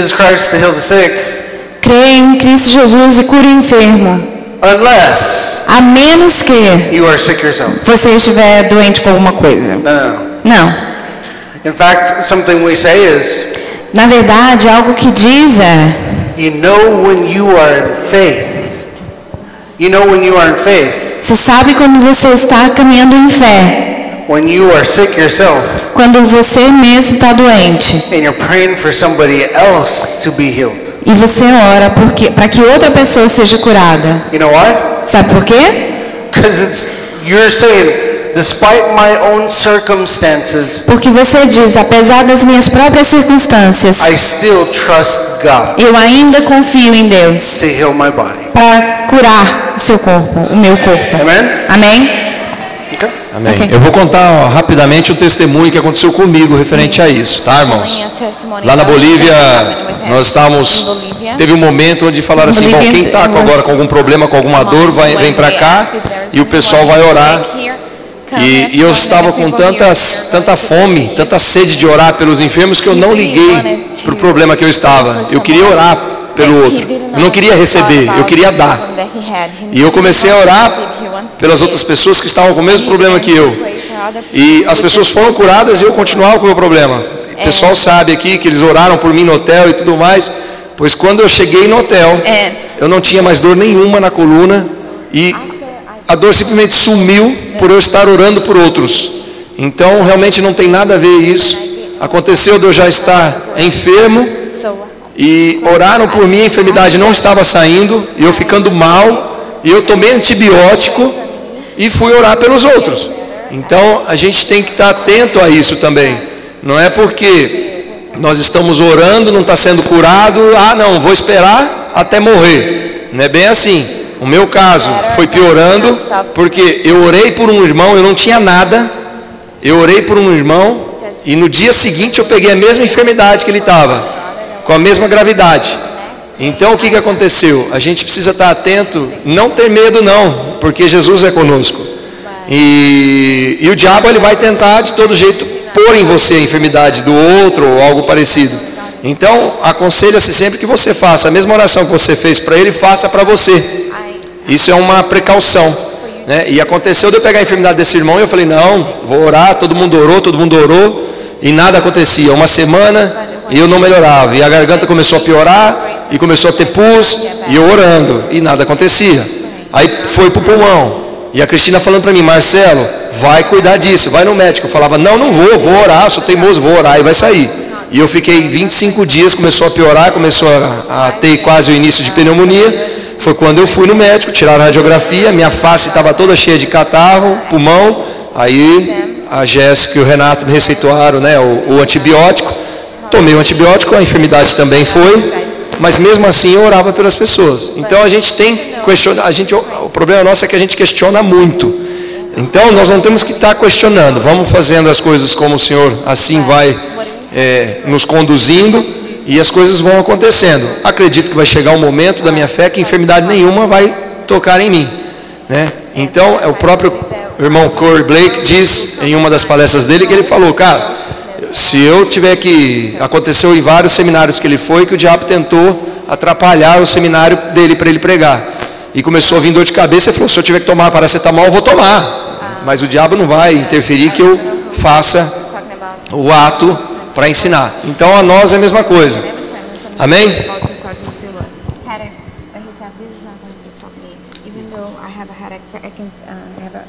Jesus Christ to heal the sick, crê em Cristo Jesus e cure o enfermo, unless a menos que you are sick yourself. você estiver doente com alguma coisa. No. Não. In fact, something we say is, Na verdade, algo que diz é: you know when you are in faith. You know when you are in faith, você sabe quando você está caminhando em fé, when you are sick yourself, quando você mesmo está doente and you're praying for somebody else to be healed. e você ora porque para que outra pessoa seja curada. You know why? Sabe por quê? Because it's you're saying, despite my own circumstances, Porque você diz, apesar das minhas próprias circunstâncias, I still trust God eu ainda confio em Deus to heal my body. para curar o seu corpo, o meu corpo. Amen? Amém? Okay? Amém. Ok. Eu vou contar rapidamente um testemunho que aconteceu comigo referente a isso, tá, irmãos? Lá na Bolívia, nós estávamos. Teve um momento onde falaram assim: bom, quem está agora com algum problema, com alguma dor, vai, vem para cá e o pessoal vai orar. E, e eu estava com tantas, tanta fome, tanta sede de orar pelos enfermos que eu não liguei para o problema que eu estava. Eu queria orar pelo outro. Eu não queria receber, eu queria dar. E eu comecei a orar pelas outras pessoas que estavam com o mesmo problema que eu. E as pessoas foram curadas e eu continuava com o meu problema. O pessoal sabe aqui que eles oraram por mim no hotel e tudo mais. Pois quando eu cheguei no hotel, eu não tinha mais dor nenhuma na coluna e a dor simplesmente sumiu por eu estar orando por outros. Então realmente não tem nada a ver isso. Aconteceu de eu já estar enfermo e oraram por mim, a enfermidade não estava saindo, e eu ficando mal, e eu tomei antibiótico e fui orar pelos outros. Então a gente tem que estar atento a isso também. Não é porque nós estamos orando, não está sendo curado, ah não, vou esperar até morrer. Não é bem assim. O meu caso foi piorando, porque eu orei por um irmão, eu não tinha nada, eu orei por um irmão, e no dia seguinte eu peguei a mesma enfermidade que ele estava, com a mesma gravidade. Então o que, que aconteceu? A gente precisa estar atento, não ter medo não, porque Jesus é conosco. E, e o diabo ele vai tentar de todo jeito pôr em você a enfermidade do outro ou algo parecido. Então aconselha-se sempre que você faça a mesma oração que você fez para ele, faça para você. Isso é uma precaução. Né? E aconteceu de eu pegar a enfermidade desse irmão e eu falei, não, vou orar, todo mundo orou, todo mundo orou, e nada acontecia. Uma semana e eu não melhorava. E a garganta começou a piorar, e começou a ter pus, e eu orando, e nada acontecia. Aí foi pro pulmão. E a Cristina falando para mim, Marcelo, vai cuidar disso, vai no médico. Eu falava, não, não vou, vou orar, sou teimoso, vou orar e vai sair. E eu fiquei 25 dias, começou a piorar, começou a, a ter quase o início de pneumonia. Foi quando eu fui no médico, tiraram a radiografia, minha face estava toda cheia de catarro, pulmão. Aí a Jéssica e o Renato me receituaram né, o, o antibiótico. Tomei o antibiótico, a enfermidade também foi, mas mesmo assim eu orava pelas pessoas. Então a gente tem questiona, a gente, o problema nosso é que a gente questiona muito. Então nós não temos que estar questionando. Vamos fazendo as coisas como o Senhor assim vai é, nos conduzindo e as coisas vão acontecendo. Acredito que vai chegar um momento da minha fé que enfermidade nenhuma vai tocar em mim, né? Então é o próprio irmão Corey Blake diz em uma das palestras dele que ele falou, cara, se eu tiver que aconteceu em vários seminários que ele foi que o diabo tentou atrapalhar o seminário dele para ele pregar e começou a vir dor de cabeça e falou, se eu tiver que tomar paracetamol eu vou tomar, mas o diabo não vai interferir que eu faça o ato para ensinar. Então a nós é a mesma coisa. Amém? uh.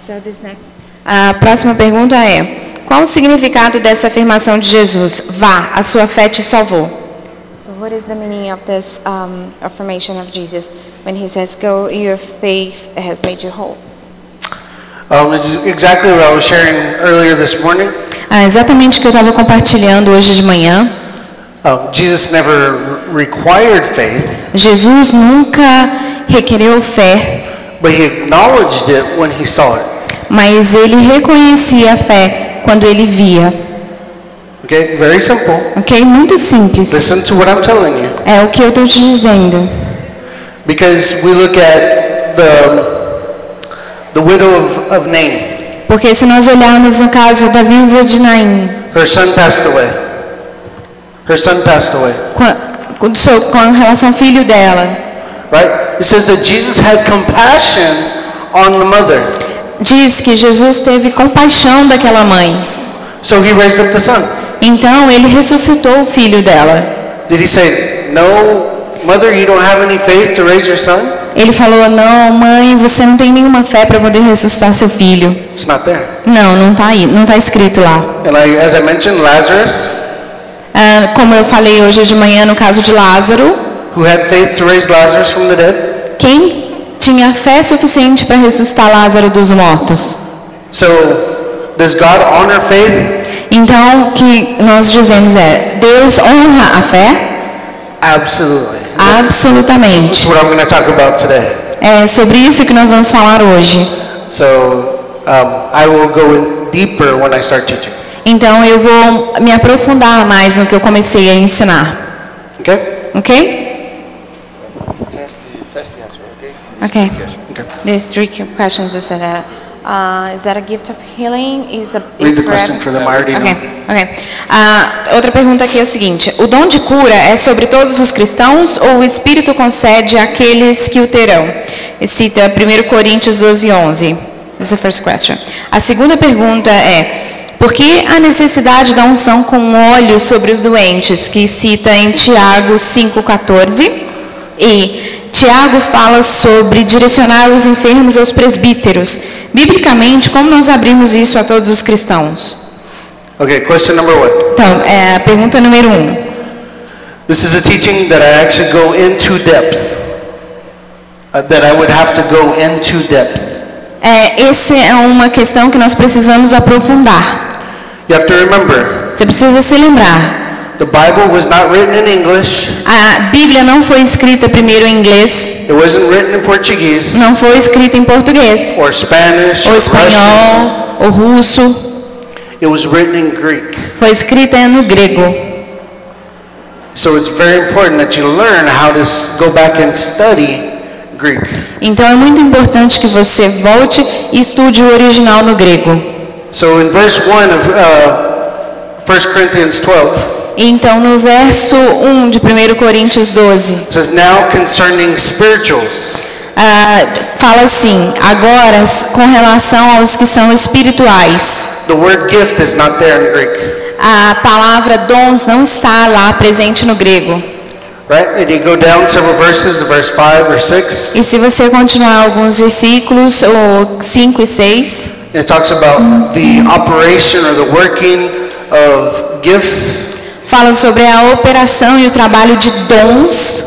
So this next. A próxima pergunta é: qual o significado dessa afirmação de Jesus? Vá, a sua fé te salvou. So what is the meaning of this um, affirmation of Jesus when he says, "Go, your faith has made you whole"? Um, it's exactly what I was sharing earlier this morning. Ah, exatamente o que eu estava compartilhando hoje de manhã. Um, Jesus never re- required faith, Jesus nunca requereu fé, but he acknowledged it when he saw it. Mas ele reconhecia a fé quando ele via. Okay, very simple. Ok? Muito simples. Listen to what I'm telling you. É o que eu estou te dizendo. Because we look at the, the widow of, of Nain. Porque se nós olharmos no caso da viúva de Naim, Her son passed away. Her son passed away, com, com relação ao filho dela. right? It says that Jesus had compassion on the mother. Diz que Jesus teve compaixão daquela mãe. So he raised up the son. Então ele ressuscitou o filho dela. Did he say, "No, mother, you don't have any faith to raise your son"? Ele falou: Não, mãe, você não tem nenhuma fé para poder ressuscitar seu filho. It's not there. Não, não está aí, não está escrito lá. And I, as I mentioned, Lazarus, Ah, como eu falei hoje de manhã no caso de Lázaro, who had faith to raise Lazarus from the dead. quem tinha fé suficiente para ressuscitar Lázaro dos mortos? So, does God honor faith? Então, o que nós dizemos é: Deus honra a fé? Absolutely. That's Absolutamente. what I'm talk about today. É sobre isso que nós vamos falar hoje. So, um, I will go in deeper when I start teaching. Então, eu vou me aprofundar mais no que eu comecei a ensinar. Okay? Ok? Okay. Okay. There's three questions. Is that a, uh, is that a gift of healing? Is a, Read is the prayer- question for them. I already know. Ok, ok. Ah, outra pergunta aqui é o seguinte: o dom de cura é sobre todos os cristãos ou o Espírito concede àqueles que o terão? E cita 1 Coríntios 12, 11. This is the first question. A segunda pergunta é: por que a necessidade da unção com óleo sobre os doentes, que cita em Tiago 5,14? E Tiago fala sobre direcionar os enfermos aos presbíteros. Biblicamente, como nós abrimos isso a todos os cristãos? Okay, question number one. Então, é, a pergunta número um. This is a teaching that I actually go into depth. Uh, that I would have to go into depth. É, essa é uma questão que nós precisamos aprofundar. You have to remember, Você precisa se lembrar. The Bible was not written in English. A Bíblia não foi escrita primeiro em inglês, It wasn't written in Portuguese não foi escrita em português, or Spanish ou or Russian. espanhol, ou russo. It was written in Greek. Foi escrita no grego. So it's very important that you learn how to go back and study Greek. Então é muito importante que você volte e estude o original no grego. So in verse 1 of uh, 1 Corinthians 12, Então no verso 1 de 1 Coríntios 12, it says, Now concerning spirituals, ah, fala assim: agora com relação aos que são espirituais. the word gift is not there in Greek. A palavra dons não está lá presente no grego. Right? And you go down several verses, to verse 5 or 6, E se você continuar alguns versículos, ou 5 e 6, it talks about the operation or the working of gifts. Fala sobre a operação e o trabalho de dons.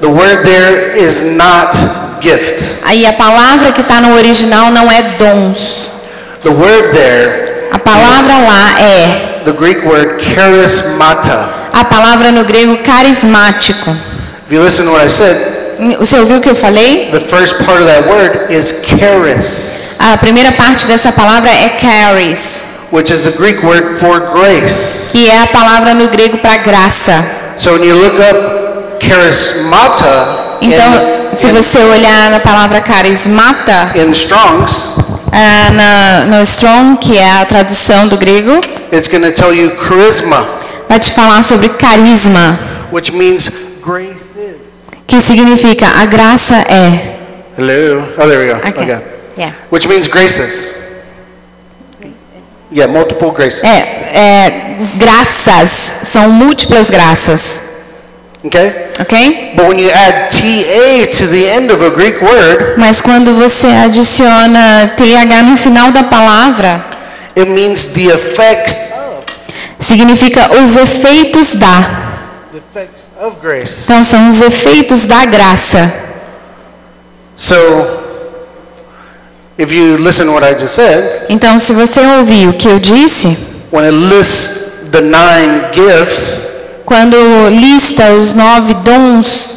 The word there is not gift. Aí a palavra que está no original não é dons. The word there, A palavra lá é the Greek word charismata. a palavra no grego carismático. If you listen to what I said, Você ouviu o que eu falei? the first part of that word is charis, A primeira parte dessa palavra é charis, which is the Greek word for grace. que é a palavra no grego para graça. So when you look up charismata Então, se in, você olhar na palavra carismata, in, in Strong's, ah, na, no Strong, que é a tradução do grego, it's going to tell you charisma, vai te falar sobre carisma, which means grace is. que significa a graça é. Hello. Oh, there we go. Ok. Okay. Yeah. Which means graces. Yeah, multiple graces. É, é, graças, são múltiplas graças, Okay? ok? But when you add TA to the end of a Greek word, Mas quando você adiciona TH no final da palavra, it means the effects significa os efeitos da. the effects of grace. Então são os efeitos da graça. So if you listen to what I just said, Então se você ouvir o que eu disse, when it lists the nine gifts, quando lista os nove dons,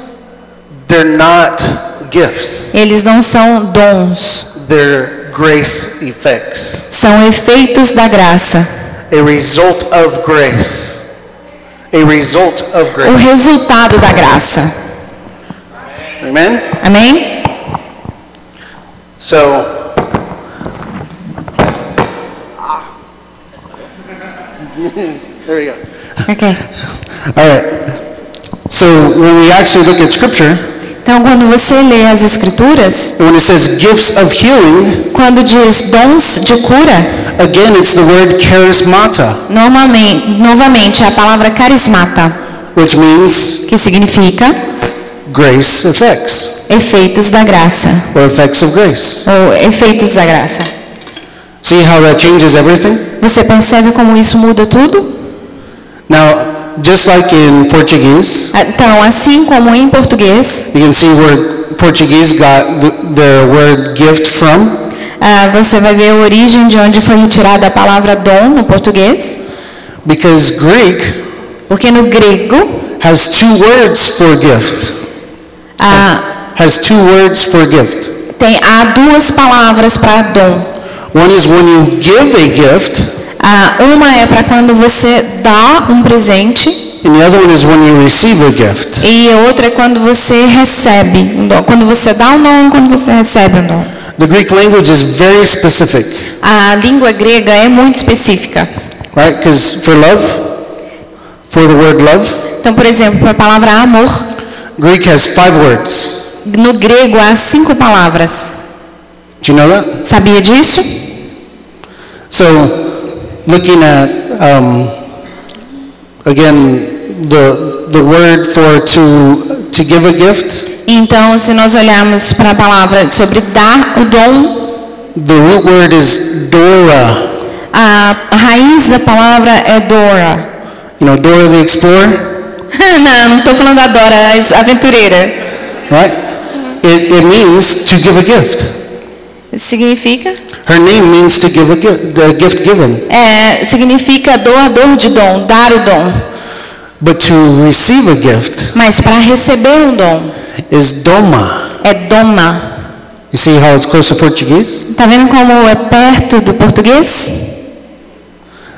they're not gifts. eles não são dons, They're grace effects. são efeitos da graça. A result of grace. A result of O grace. resultado da graça. Amen? Amém? So, there we go. Ok. All right. So when we actually look at scripture, Então, quando você lê as escrituras, when it says gifts of healing, quando diz dons de cura, again it's the word charismata, novamente é a palavra carismata, which means que significa grace effects efeitos da graça or effects of grace. ou efeitos da graça. See how that changes everything? Você percebe como isso muda tudo? Now, just like in Portuguese, Então, assim como em português, you can see where Portuguese got the, the word gift from. ah, você vai ver a origem de onde foi retirada a palavra dom no português, Because Greek porque no grego has two words for gift. ah, Has two words for gift. tem há duas palavras para dom. One is when you give a gift, Ah, uma é para quando você dá um presente and the other one is when you receive a gift. e a outra é quando você recebe um dom. Quando você dá um dom, quando você recebe um dom. The Greek language is very specific, A língua grega é muito específica. right? Because for love, for the word love, Então, por exemplo, a palavra amor, Greek has five words. no grego há cinco palavras. Do you know that? Sabia disso? So, looking at um, again the the word for to to give a gift, Então, se nós olharmos para a palavra sobre dar o dom, the root word is Dora. a raiz da palavra é Dora. You know, Dora the Explorer, não, não estou falando da Dora, a aventureira. right? It, it means to give a gift. Significa? Her name means to give a gift, the gift given. É, significa doador de dom, dar o dom. But to receive a gift Mas para receber um dom is doma. é doma. You see how it's close to Portuguese? Tá vendo como é perto do português?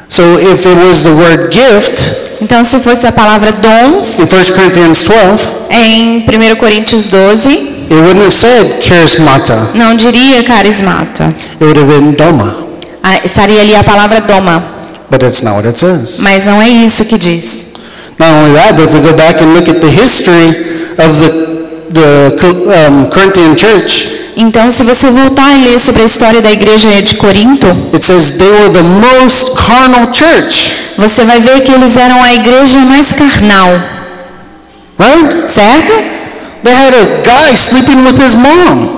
So if it was the word gift Então, se fosse a palavra dons, in 1 Corinthians 12, em 1 Coríntios 12, it wouldn't have said charismata. não diria carismata. It would have been doma. Ah, estaria ali a palavra doma. But that's not what it says. Mas não é isso que diz. Not only that, but if we go back and look at the history of the, the um, Corinthian church, Então, se você voltar e ler sobre a história da igreja de Corinto, it says they were the most carnal church, você vai ver que eles eram a igreja mais carnal, right? certo? They had a guy sleeping with his mom.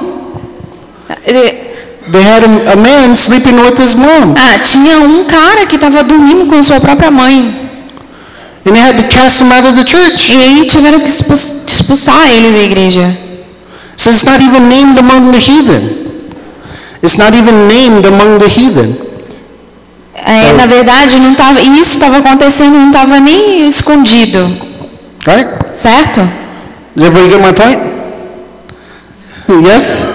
Eh, They had a, a man sleeping with his mom. Ah, tinha um cara que estava dormindo com sua própria mãe. And they had to cast him out of the church. E aí tiveram que expulsar ele da igreja. So it's not even named among the heathen. It's not even named among the heathen. É, na verdade, não tava, isso estava acontecendo, não estava nem escondido, Right? certo? Does everybody get my point? Yes?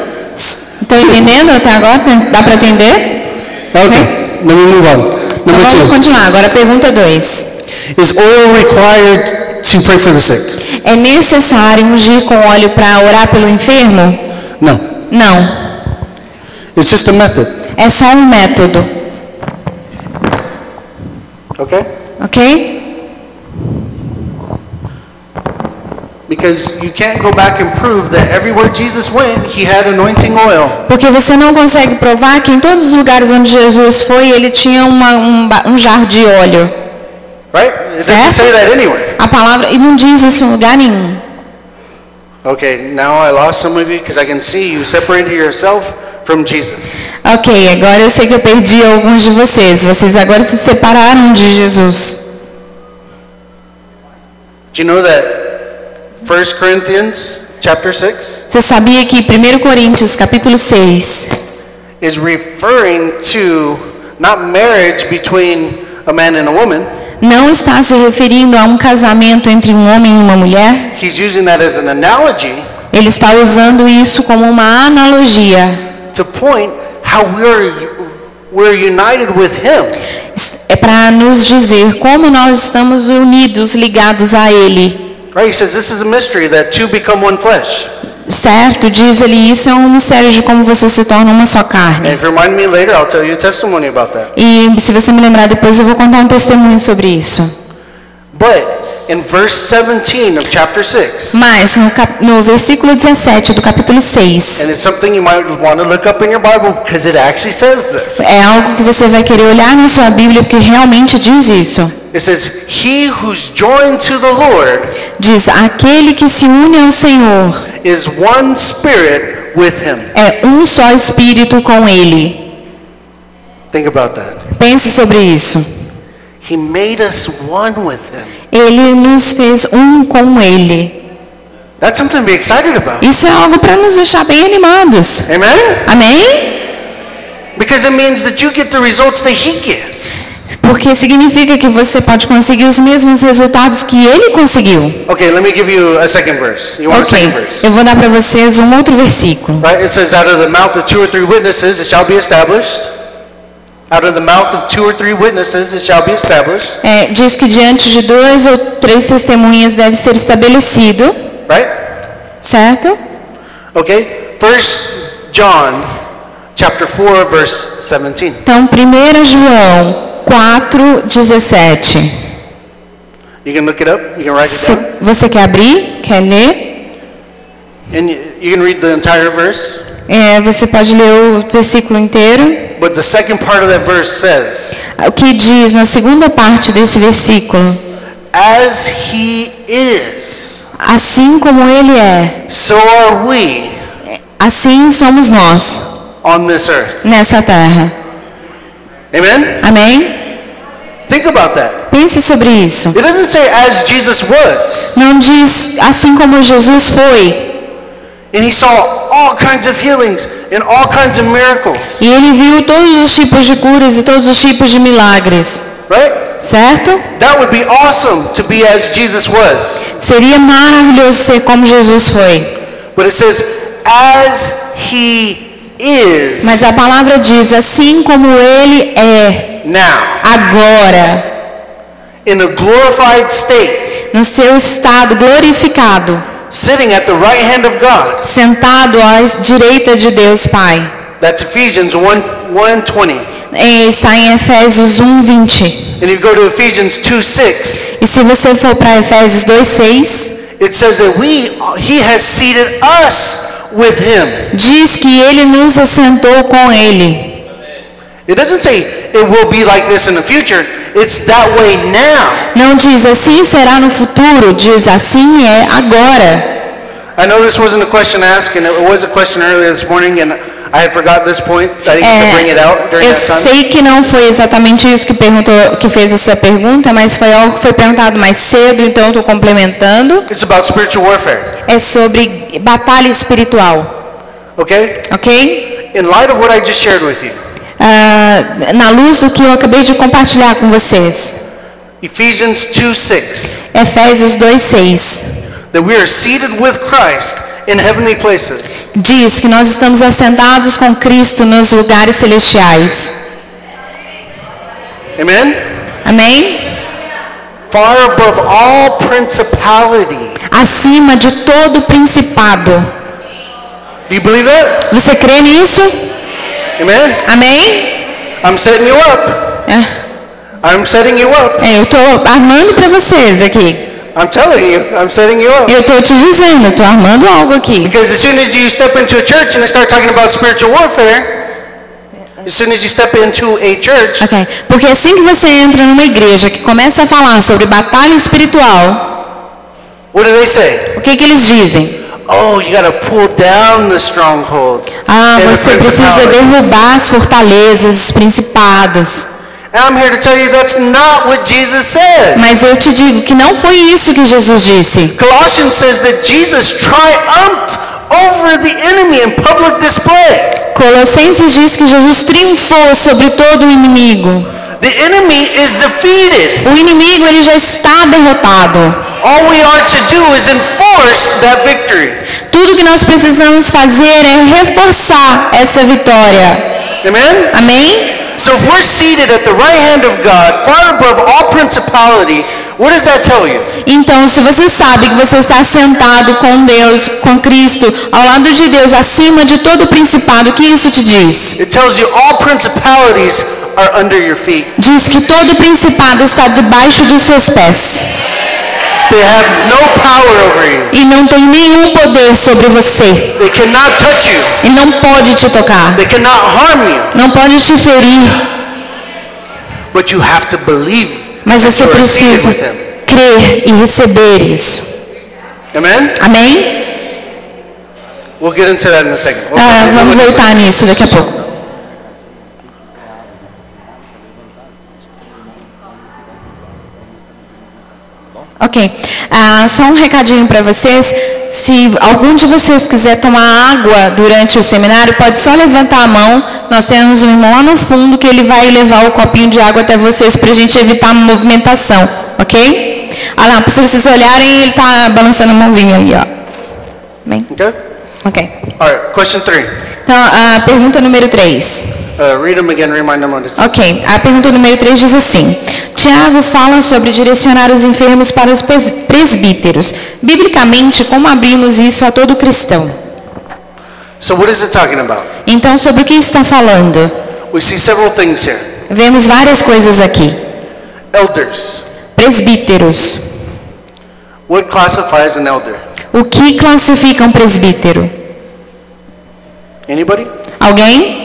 Estão entendendo até agora? Dá para entender? Okay. Let me move on. Então Number vamos two. continuar. Agora pergunta 2. Is oil required to pray for the sick? É necessário ungir com óleo para orar pelo enfermo? No. Não. It's just a method. É só um método, Okay? ok? Because you can't go back and prove that everywhere Jesus went, he had anointing oil. Porque você não consegue provar que em todos os lugares onde Jesus foi, ele tinha uma- um, um jarro de óleo. Right? Certo? anywhere. A palavra, e não diz isso em lugar nenhum. Okay, now I lost some of you because I can see you separated yourself from Jesus. Ok, agora eu sei que eu perdi alguns de vocês. Vocês agora se separaram de Jesus. Do you know that 1 Corinthians chapter 6 Você sabia que 1 Coríntios capítulo 6 is referring to not marriage between a man and a woman. não está se referindo a um casamento entre um homem e uma mulher? He's using that as an analogy Ele está usando isso como uma analogia. to point how we're we're united with him. É para nos dizer como nós estamos unidos, ligados a Ele. Right? He says this is a mystery that two become one flesh. Certo? Diz ele, isso é um mistério de como você se torna uma só carne. if you remind me later, I'll tell you a testimony about that. E se você me lembrar depois, eu vou contar um testemunho sobre isso. But in verse 17 of chapter 6, Mas no, cap- no versículo 17 do capítulo 6, and it's something you might want to look up in your Bible because it actually says this. é algo que você vai querer olhar na sua Bíblia porque realmente diz isso. It says, He who's joined to the Lord Diz: aquele que se une ao Senhor is one spirit with him. é um só espírito com Ele. Think about that. Pense sobre isso. He made us one with him. Ele nos fez um com Ele. That's something to be excited about. Isso é algo para nos deixar bem animados. Amen? Amém? Because it means that you get the results that he gets. Porque significa que você pode conseguir os mesmos resultados que Ele conseguiu. Okay, let me give you a second verse. You want a Ok, second verse? eu vou dar para vocês um outro versículo. Right? It says, out of the mouth of two or three witnesses it shall be established. É, diz que diante de dois ou três testemunhas deve ser estabelecido, Right? certo? Okay? First John chapter 4 verse 17. Então, 1 João 4, 17. You can look it up. You can write it down. Você quer abrir? Quer ler? And you you can read the entire verse. É, você pode ler o versículo inteiro. But the second part of that verse says, O que diz na segunda parte desse versículo? As he is, Assim como Ele é, so are we assim somos nós on this earth. nessa terra. Amen? Amém? Think about that. Pense sobre isso. It doesn't say as Jesus was. Não diz assim como Jesus foi. E ele viu todos os tipos de curas e todos os tipos de milagres. Right? Certo? That would be awesome to be as Jesus was. Seria maravilhoso ser como Jesus foi. But it says, as he is Mas a palavra diz assim como ele é now, agora, in a glorified state, no seu estado glorificado, sitting at the right hand of God. sentado à direita de Deus Pai. That's Ephesians 1, 1.20. É, Está em Efésios 1, 20. And you go to Ephesians 2, 6. E se você for para Efésios 2, 6, It says that we, he has seated us with him. diz que ele nos assentou com ele. It doesn't say it will be like this in the future. It's that way now. Não diz assim será no futuro, diz assim é agora. I know this wasn't a question asked, and it was a question earlier this morning, and I had forgot this point. I didn't to bring it out É, during eu that time. sei que não foi exatamente isso que perguntou, que fez essa pergunta, mas foi algo que foi perguntado mais cedo, então estou complementando. It's about spiritual warfare. É sobre batalha espiritual, Okay? ok? In light of what I just shared with you, Ah, na luz do que eu acabei de compartilhar com vocês, Ephesians 2 6, Efésios 2:6 that we are seated with Christ in heavenly places. diz que nós estamos assentados com Cristo nos lugares celestiais. Amen? Amém? Far above all principality. Acima de todo principado. Do you believe that? Você crê nisso? Amen? Amém? I'm setting you up. É. I'm setting you up. É, eu estou armando para vocês aqui. I'm telling you, I'm setting you up. Eu estou te dizendo, estou armando algo aqui. Because as soon as you step into a church and they start talking about spiritual warfare, as soon as you step into a church, Ok. Porque assim que você entra numa igreja que começa a falar sobre batalha espiritual, what do they say? o que, que eles dizem? Oh, you got to pull down the strongholds. Ah, você precisa derrubar as fortalezas, os principados. And I'm here to tell you that's not what Jesus said. Mas eu te digo que não foi isso que Jesus disse. Colossians says that Jesus triumphed over the enemy in public display. Colossenses diz que Jesus triunfou sobre todo o inimigo. The enemy is defeated. O inimigo ele já está derrotado. All we are to do is enforce that victory. Tudo que nós precisamos fazer é reforçar essa vitória. Amen? Amém? So if we're seated at the right hand of God, far above all principality, what does that tell you? Então, se você sabe que você está sentado com Deus, com Cristo, ao lado de Deus, acima de todo principado, o que isso te diz? It tells you all principalities are under your feet. diz que todo principado está debaixo dos seus pés e não tem nenhum poder sobre você. They cannot touch you. E não pode te tocar, They cannot harm you. não pode te ferir, But you have to believe. mas você precisa crer e receber isso. Amen? Amém? We'll get into that in a second. We'll- Ah, vamos voltar nisso daqui a pouco. Ok. Ah, só um recadinho para vocês. Se algum de vocês quiser tomar água durante o seminário, pode só levantar a mão. Nós temos um irmão lá no fundo que ele vai levar o copinho de água até vocês para a gente evitar a movimentação. Ok? Ah lá, se vocês olharem, ele está balançando a mãozinha aí, ó. Bem? Okay? Ok. All right, question three. Então, a pergunta número 3. Uh, read them again, remind them what it says. Ok, a pergunta número 3 diz assim: Tiago fala sobre direcionar os enfermos para os pres- presbíteros. Biblicamente, como abrimos isso a todo cristão? So what is it talking about? Então, sobre o que está falando? We see several things here. Vemos várias coisas aqui. Elders. Presbíteros. What classifies an elder? O que classifica um presbítero? Anybody? Alguém?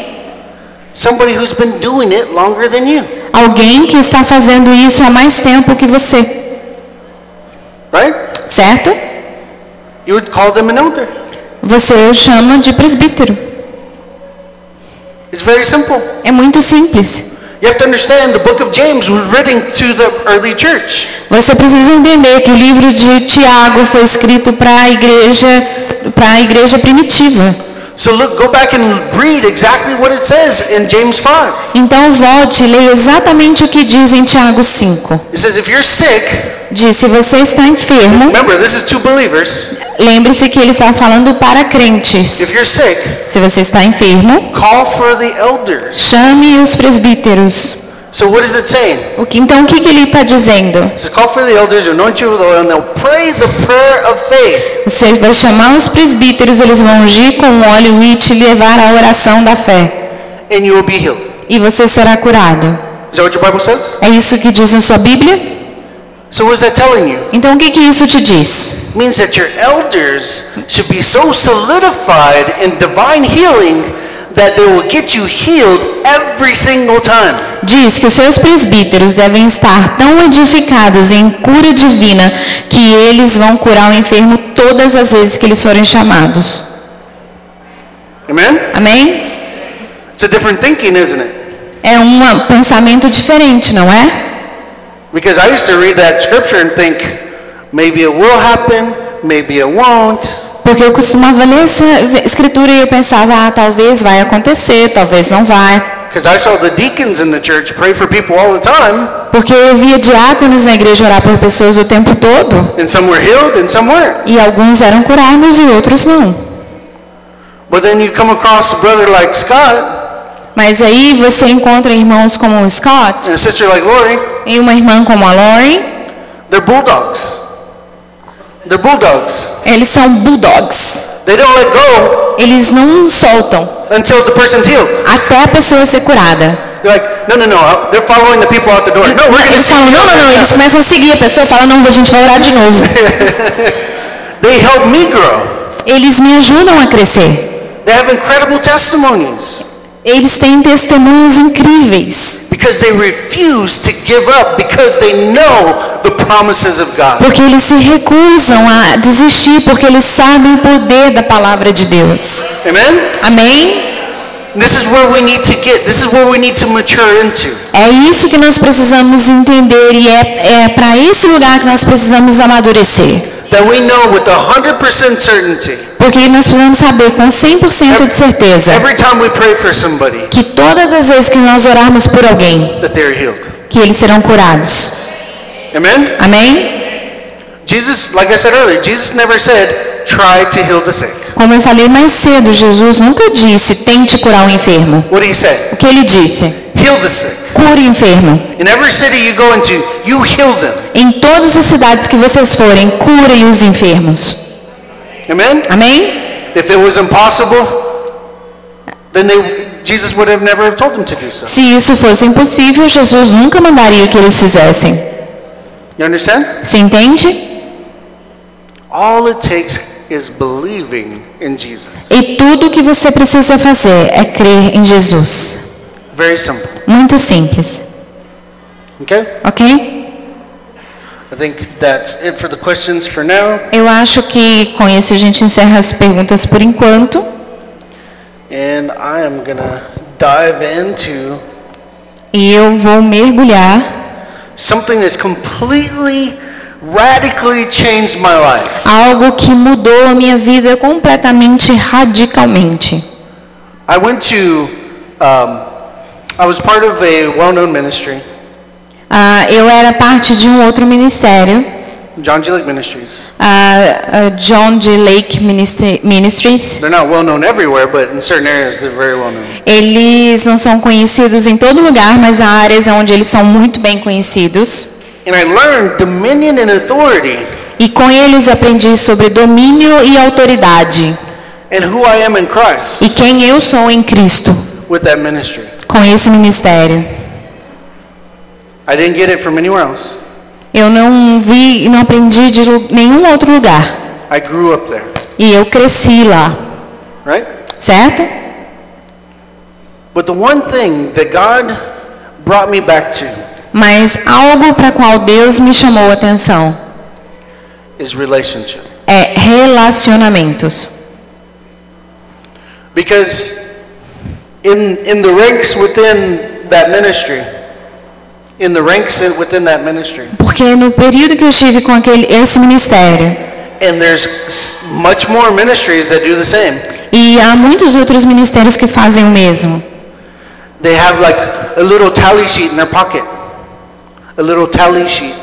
Somebody who's been doing it longer than you, Alguém que está fazendo isso há mais tempo que você, right? certo? You would call them an elder. Você o chama de presbítero. It's very simple. É muito simples. You have to understand the book of James was written to the early church. Você precisa entender que o livro de Tiago foi escrito para a igreja, para a igreja primitiva. So look, go back and read exactly what it says in James 5. Então volte e leia exatamente o que diz em Tiago 5. It says if you're sick, Diz, se você está enfermo, remember this is to believers. lembre-se que ele está falando para crentes. If you're sick, Se você está enfermo, call for the elders. chame os presbíteros. So what is it saying? O que, então o que, que ele está dizendo? Você vai chamar os presbíteros, eles vão ungir com óleo e te levar à oração da fé. and you will be healed. E você será curado. Is that what your Bible says? É isso que diz na sua Bíblia? So what is that telling you? Então o que, que isso te diz? Means that your elders should be so solidified in divine healing that they will get you healed every single time. Diz que os seus presbíteros devem estar tão edificados em cura divina que eles vão curar o enfermo todas as vezes que eles forem chamados. Amen? Amém? It's a different thinking, isn't it? É um pensamento diferente, não é? Because I used to read that scripture and think, maybe it will happen, maybe it won't. Porque eu costumava ler essa escritura e eu pensava, ah, talvez vai acontecer, talvez não vai. Porque eu via diáconos na igreja orar por pessoas o tempo todo. and some were healed and some weren't. E alguns eram curados e outros não. But then you come across a brother like Scott Mas aí você encontra irmãos como o Scott and a sister like Lori, e uma irmã como a Lori. they're bulldogs. They're bulldogs. Eles são bulldogs. They don't let go Eles não soltam until the person's healed. até a pessoa ser curada. They're like, no, no, no, they're following the people out the door. No, we're going to Eles falam, não, não, não. Eles começam a seguir a pessoa e falam, não, a gente vai orar de novo. They help me grow. Eles me ajudam a crescer. They have incredible testimonies Eles têm testemunhos incríveis. because they refuse to give up because they know the promises of God. Porque eles se recusam a desistir, porque eles sabem o poder da palavra de Deus. Amen? Amém? This is where we need to get. This is where we need to mature into. É isso que nós precisamos entender e é, é para esse lugar que nós precisamos amadurecer. That we know with 100% certainty Porque nós precisamos saber com 100% de certeza que todas as vezes que nós orarmos por alguém, que eles serão curados. Amen? Amém? Jesus, like I said earlier, Jesus never said, try to heal the sick. Como eu falei mais cedo, Jesus nunca disse tente curar o enfermo. What he say? O que ele disse? Heal the sick. Cure o enfermo. In every city you go into, you heal them. Em todas as cidades que vocês forem, curem os enfermos. Amen? Amém? If it was impossible, then they, Jesus would have never have told them to do so. Se isso fosse impossível, Jesus nunca mandaria que eles fizessem. You understand? Você entende? All it takes is believing in Jesus. E tudo o que você precisa fazer é crer em Jesus. Very simple. Muito simples, Okay? ok? I think that's it for the questions for now. Eu acho que com isso a gente encerra as perguntas por enquanto. And I am going to dive into E eu vou mergulhar something that's completely, radically changed my life. algo que mudou a minha vida completamente, radicalmente. I went to, um, I was part of a well known ministry, Ah, eu era parte de um outro ministério, John G. Lake Ministries. ah, ah, John D. Lake Ministri- Ministries. They're not well known everywhere, but in certain areas they're very well known. Eles não são conhecidos em todo lugar, mas há áreas onde eles são muito bem conhecidos. And I learned dominion and authority E com eles aprendi sobre domínio e autoridade. and who I am in Christ E quem eu sou em Cristo with that ministry. Com esse ministério. I didn't get it from anywhere else. Eu não vi e não aprendi de nenhum outro lugar. I grew up there, E eu cresci lá, right? certo? But the one thing that God brought me back to Mas algo para qual Deus me chamou a atenção is relationship. é relacionamentos. Because in, in the ranks within that ministry, in the ranks in- within that ministry, Porque no período que eu estive com aquele, esse ministério, and there's much more ministries that do the same. e há muitos outros ministérios que fazem o mesmo. They have like a little tally sheet in their pocket. A little tally sheet.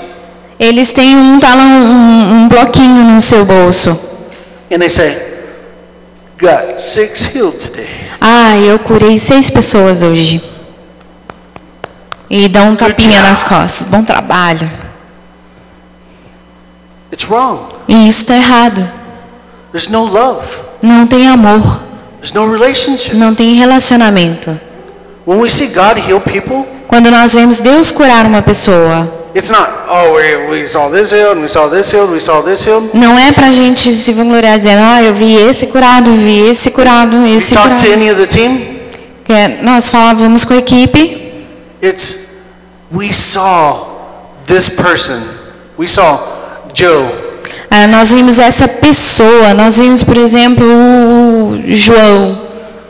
Eles têm um talão, um, um bloquinho no seu bolso. And they say, got six healed today. Ah, eu curei seis pessoas hoje. E dão um tapinha nas costas. Bom trabalho. It's wrong. E isso está errado. There's no love. Não tem amor. There's no relationship. Não tem relacionamento. When we see God heal people, Quando nós vemos Deus curar uma pessoa, it's not, oh, we, we saw this healed, we saw this healed, we saw this healed. não é pra gente se vangloriar dizendo, ah, eu vi esse curado, vi esse curado, We esse talk to curado. any of the team, é, nós falávamos com a equipe, it's, we saw this person. We saw Joe. ah, nós vimos essa pessoa, nós vimos, por exemplo, o João.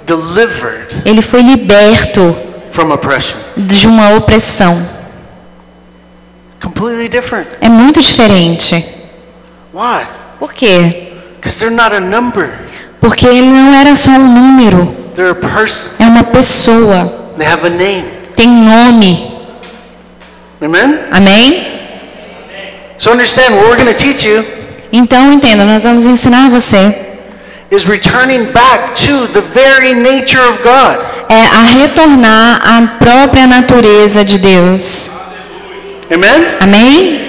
delivered Ele foi liberto from oppression. de uma opressão. Completely different. É muito diferente. Why? Por quê? Because they're not a number. Porque ele não era só um número, They're a person. é uma pessoa, They have a name. tem nome. Amen? Amém? So understand what we're going to teach you Então entenda, nós vamos ensinar você is returning back to the very nature of God. é a retornar à própria natureza de Deus. Amen? Amém?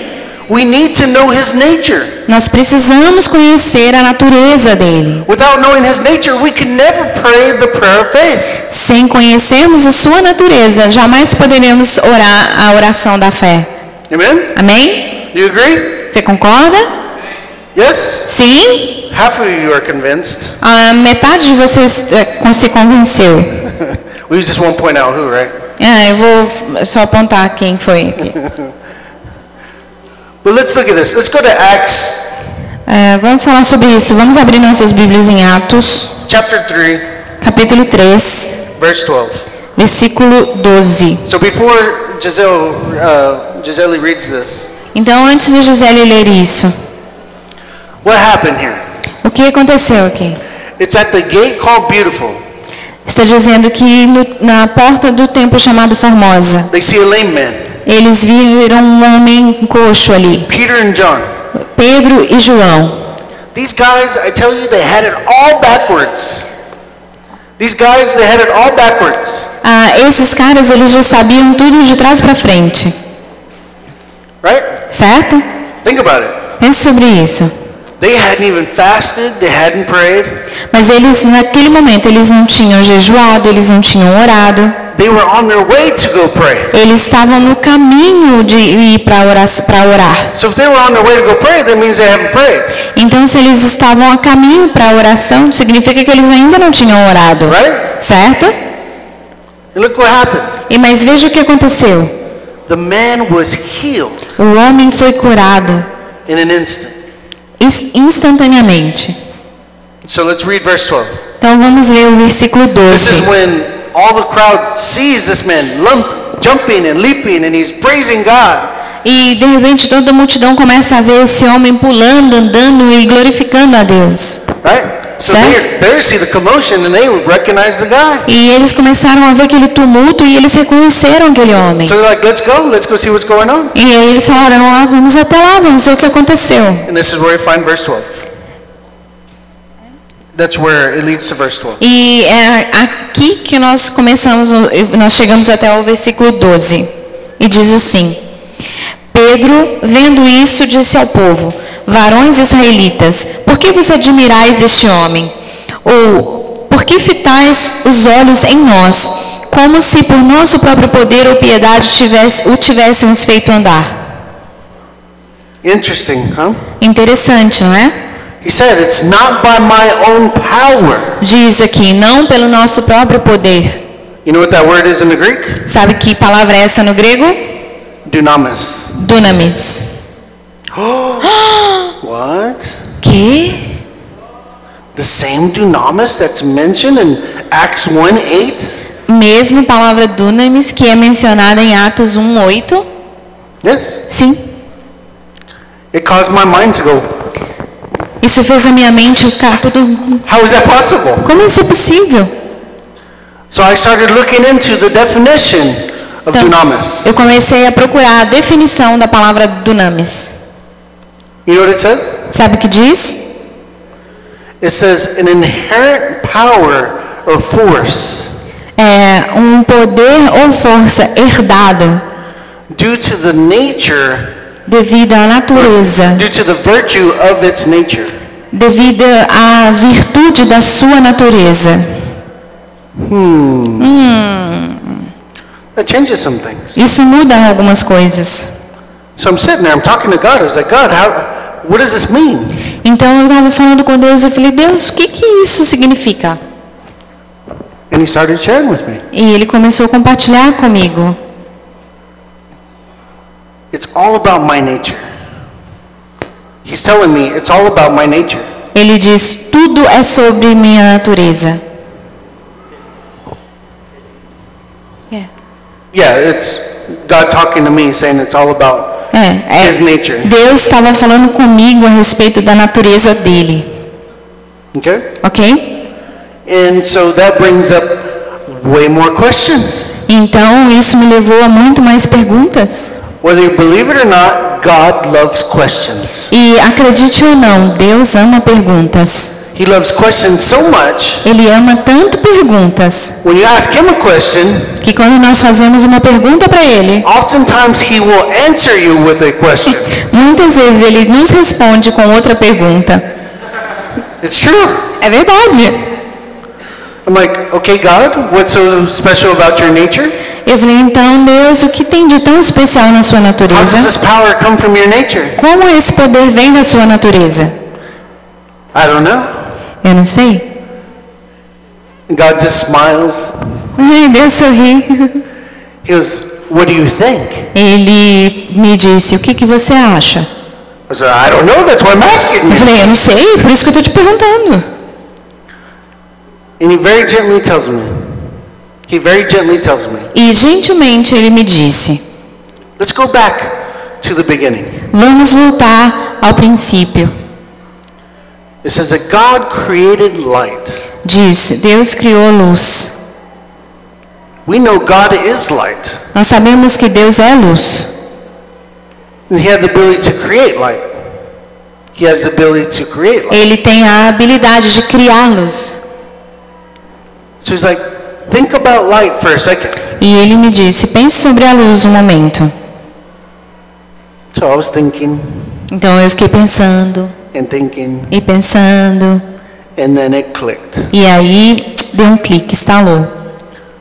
We need to know his nature. Nós precisamos conhecer a natureza dele. Without knowing his nature, we can never pray the prayer of faith. Sem conhecermos a sua natureza, jamais poderemos orar a oração da fé. Amen? Amém? You agree? Você concorda? Yes? Sim? Half of you are convinced. A metade de vocês eh, se convenceu. We just won't point out who, right? Ah, eu vou só apontar quem foi aqui. But let's look at this. Let's go to Acts Eh, vamos falar sobre isso. Vamos abrir nossas Bíblias em Atos, chapter 3, capítulo 3, verse 12. versículo 12. So before Giselle, uh, reads this, Então, antes de Gisele ler isso, what happened here? o que aconteceu aqui? It's at the gate called Beautiful. Está dizendo que no- na porta do templo chamado Formosa, eles viram um homem coxo ali, Peter and John. Pedro e João. These guys, I tell you, they had it all backwards. These guys, they had it all backwards. Ah, esses caras, eles já sabiam tudo de trás para frente, Right? certo? Think about it. Pense sobre isso. They hadn't even fasted, they hadn't prayed. Mas eles, naquele momento, eles não tinham jejuado, eles não tinham orado. They were on their way to go pray. Eles estavam no caminho de ir para orar, para orar. So if they were on their way to go pray, that means they haven't prayed, Então, se eles estavam a caminho para a oração, significa que eles ainda não tinham orado, right? certo? And look what happened. E mas veja o que aconteceu. The man was healed O homem foi curado in an instant. Ins- instantaneamente. So let's read verse 12. Então vamos ler o versículo This is 12. when all the crowd sees this man lump, jumping and leaping and he's praising God. E de repente toda a multidão começa a ver esse homem pulando, andando e glorificando a Deus. Right? So Certo. they, they see the commotion and they recognize the guy. E eles começaram a ver aquele tumulto e eles reconheceram aquele homem. So they're like, let's go, let's go see what's going on. E aí eles falaram, ah, vamos até lá, vamos ver o que aconteceu. And this is where we find verse 12. That's where it leads to verse 12. E é aqui que nós começamos, nós chegamos até o versículo 12. E diz assim: Pedro, vendo isso, disse ao povo: Varões israelitas, por que vos admirais deste homem? Ou por que fitais os olhos em nós, como se por nosso próprio poder ou piedade tivesse, o tivéssemos feito andar? Interesting, huh? Interessante, não é? He said, it's not by my own power. Diz aqui, não pelo nosso próprio poder. You know what that word is in the Greek? Sabe que palavra é essa no grego? Dunamis. Dunamis. What? Que? The same dunamis that's mentioned in Acts 1 8? Mesma palavra dunamis que é mencionada em Atos 1:8? Yes. Sim. It caused my mind to go, Isso fez a minha mente ficar tudo. how is that possible? Como isso é possível? So I started looking into the definition of Então, dunamis. eu comecei a procurar a definição da palavra dunamis. You know what it says? Sabe o que diz? It says an inherent power or force É um poder ou força herdado due to the nature, devido à natureza, due to the virtue of its nature. devido à virtude da sua natureza. That changes some things. Isso muda algumas coisas. So I'm sitting there, I'm talking to God. I was like, God, how, what does this mean? Então eu estava falando com Deus e falei, Deus, o que, que isso significa? And He started sharing with me. E ele começou a compartilhar comigo. It's all about my nature. He's telling me it's all about my nature. Ele diz, tudo é sobre minha natureza. Yeah, it's God talking to me saying it's all about É, His é, nature. Deus estava falando comigo a respeito da natureza dele, Okay? ok? And so that brings up way more questions. Então isso me levou a muito mais perguntas. Whether you believe it or not, God loves questions. E acredite ou não, Deus ama perguntas. He loves questions so much, Ele ama tanto perguntas when you ask Him a question, que quando nós fazemos uma pergunta para Ele, oftentimes He will answer you with a question. muitas vezes Ele nos responde com outra pergunta. It's true. É verdade. I'm like, okay, God, what's so special about your nature? Eu falei, então Deus, o que tem de tão especial na sua How does natureza? this power come from your nature? Como esse poder vem da sua natureza? I don't know. Eu não sei. And God just smiles. Deus sorri. He goes, what do you think? Ele me disse, o que, que você acha? I said, I don't know, that's why I'm asking Eu you. falei, eu não sei, por isso que eu estou te perguntando. And he very gently tells me. He very gently tells me. E gentilmente ele me disse, Let's go back to the beginning. vamos voltar ao princípio. It says that God created light. Diz, Deus criou luz. We know God is light. Nós sabemos que Deus é luz. And he had the ability to create light. He has the ability to create light. Ele tem a habilidade de criar luz. So he's like, think about light for a second. E ele me disse, pense sobre a luz um momento. So I was thinking, Então eu fiquei pensando. And thinking, e pensando. and then it clicked. E aí deu um clique, instalou.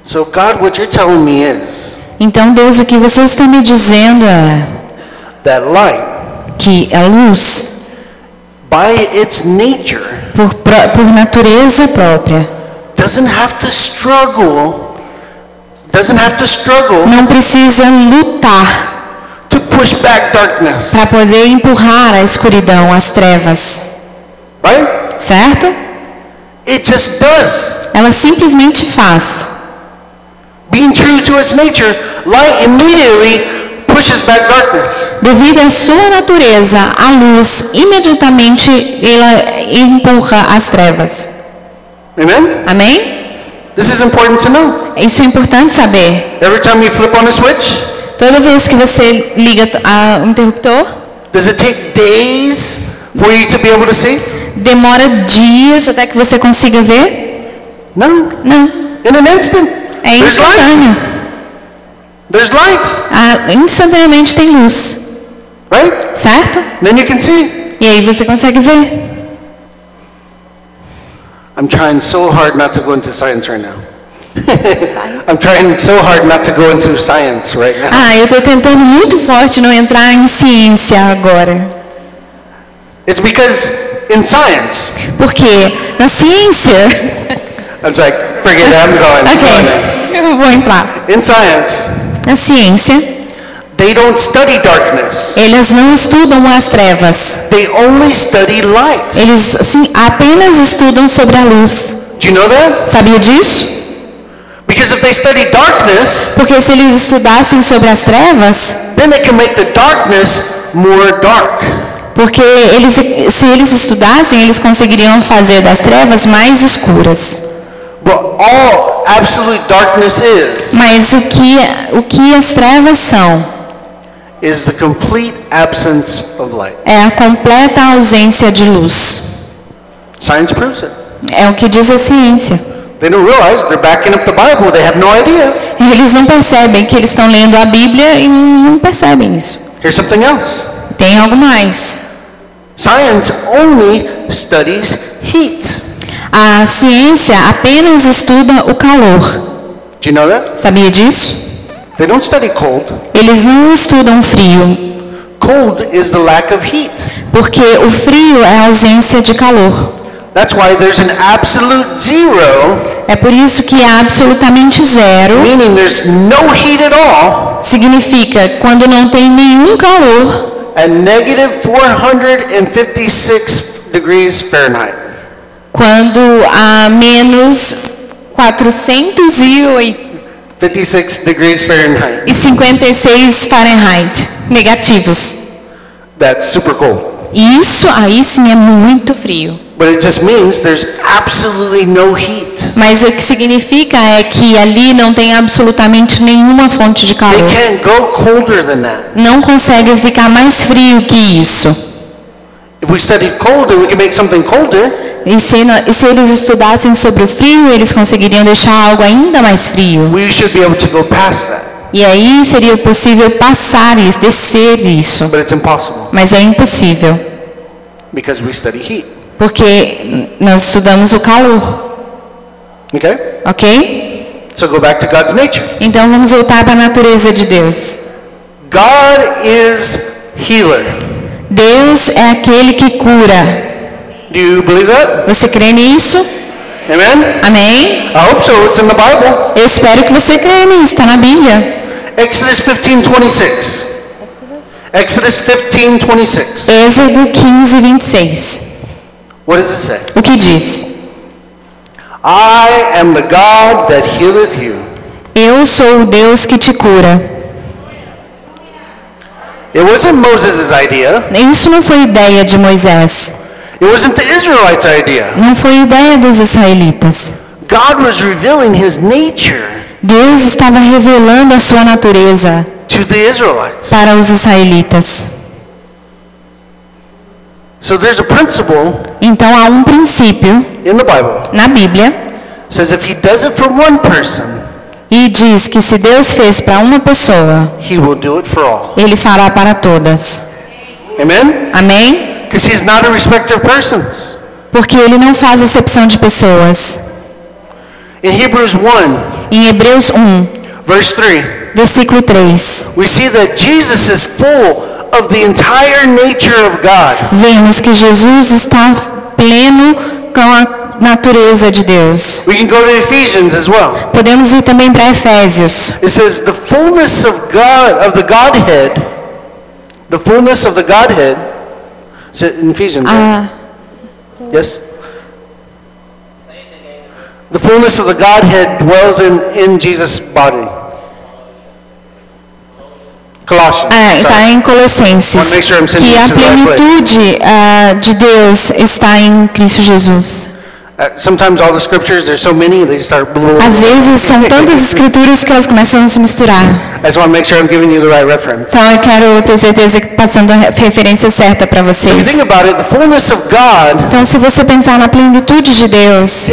So God, what you're telling me is Então, Deus, o que você está me dizendo é that light, que a luz, by its nature, por, por natureza própria, doesn't have to struggle, doesn't have to struggle não precisa lutar to push back darkness, para poder empurrar a escuridão, as trevas, right? certo? It just does. Ela simplesmente faz. Being true to its nature, light immediately pushes back darkness. Devido à sua natureza, a luz imediatamente ela empurra as trevas. Amen? Amém? This is important to know. Isso é importante saber. Every time you flip on a switch, Toda vez que você liga a- o interruptor, does it take days for you to be able to see? demora dias até que você consiga ver? No. Não. In an instant. É instantâneo. There's light, Ah, instantaneamente tem luz, right? certo? Then you can see. E aí você consegue ver. I'm trying so hard not to go into science right now. I'm trying so hard not to go into science right now. Ah, eu estou tentando muito forte não entrar em ciência agora. It's because in science, Porque na ciência. I was like, forget it, I'm going. I'm going. ok, eu vou entrar. In science, Na ciência, they don't study darkness. eles não estudam as trevas. They only study light. Eles sim, apenas estudam sobre a luz. Do you know that? Sabia disso? Because if they study darkness, Porque se eles estudassem sobre as trevas, then they can make the darkness more dark. porque eles, se eles estudassem, eles conseguiriam fazer das trevas mais escuras. But all absolute darkness is, Mas o que, o que as trevas são? is the complete absence of light. É a completa ausência de luz. Science proves it. É o que diz a ciência. They don't realize they're backing up the Bible. They have no idea. Eles não percebem que eles estão lendo a Bíblia e não percebem isso. Here's something else. Tem algo mais. Science only studies heat. A ciência apenas estuda o calor. Do you know that? Sabia disso? They don't study cold. Eles não estudam frio, Cold is the lack of heat. porque o frio é a ausência de calor. That's why there's an absolute zero, É por isso que é absolutamente zero meaning there's no heat at all, significa quando não tem nenhum calor at negative 456 degrees Fahrenheit. quando há menos 456 56 degrees Fahrenheit. Fahrenheit negativos. That's super cold. Isso aí sim é muito frio. But it just means there's absolutely no heat. Mas o que significa é que ali não tem absolutamente nenhuma fonte de They calor. can't go colder than that. Não consegue ficar mais frio que isso. If we colder, we can make something colder. E se, e se eles estudassem sobre o frio, eles conseguiriam deixar algo ainda mais frio. We should be able to go past that. E aí seria possível passar isso, descer isso. But it's impossible Mas é impossível, porque nós estudamos o calor, Okay? ok? So go back to God's nature. Então vamos voltar para a natureza de Deus. God is healer. Deus é aquele que cura. Do you believe that? Você crê nisso? Amen? Amém? I hope so. It's in the Bible. Eu espero que você creia nisso, está na Bíblia. Exodus 15, 26. Exodus 15, 26. Êxodo 15, 26. What does it say? O que diz? I am the God that healeth you. Eu sou o Deus que te cura. It wasn't Moses' idea. Isso não foi ideia de Moisés. It wasn't the Israelites' idea. Não foi ideia dos israelitas. God was revealing his nature Deus estava revelando a sua natureza to the Israelites. para os israelitas. So there's a principle Então há um princípio in the Bible. na Bíblia says if he does it for one person, e diz que se Deus fez para uma pessoa, he will do it for all. ele fará para todas. Amen? Amém? Because he's not a respecter of persons. Porque ele não faz acepção de pessoas. In Hebrews 1, Em Hebreus 1, verse 3, versículo 3, we see that Jesus is full of the entire nature of God. vemos que Jesus está pleno com a natureza de Deus. We can go to Ephesians as well. Podemos ir também para Efésios. It says the fullness of God of the Godhead, the fullness of the Godhead. Is it in Ephesians? right? Ah, Yes. The fullness of the Godhead dwells in in Jesus' body. Ah, está sorry. em Colossenses. Que a plenitude ah, de Deus está em Cristo Jesus. Sometimes all the scriptures, there's so many, they start. Às vezes são tantas escrituras que elas começam a se misturar. I just want to make sure I'm giving you the right reference. Então eu quero ter certeza que passando a referência certa para If you vocês. think about it, the fullness of God Então se você pensar na plenitude de Deus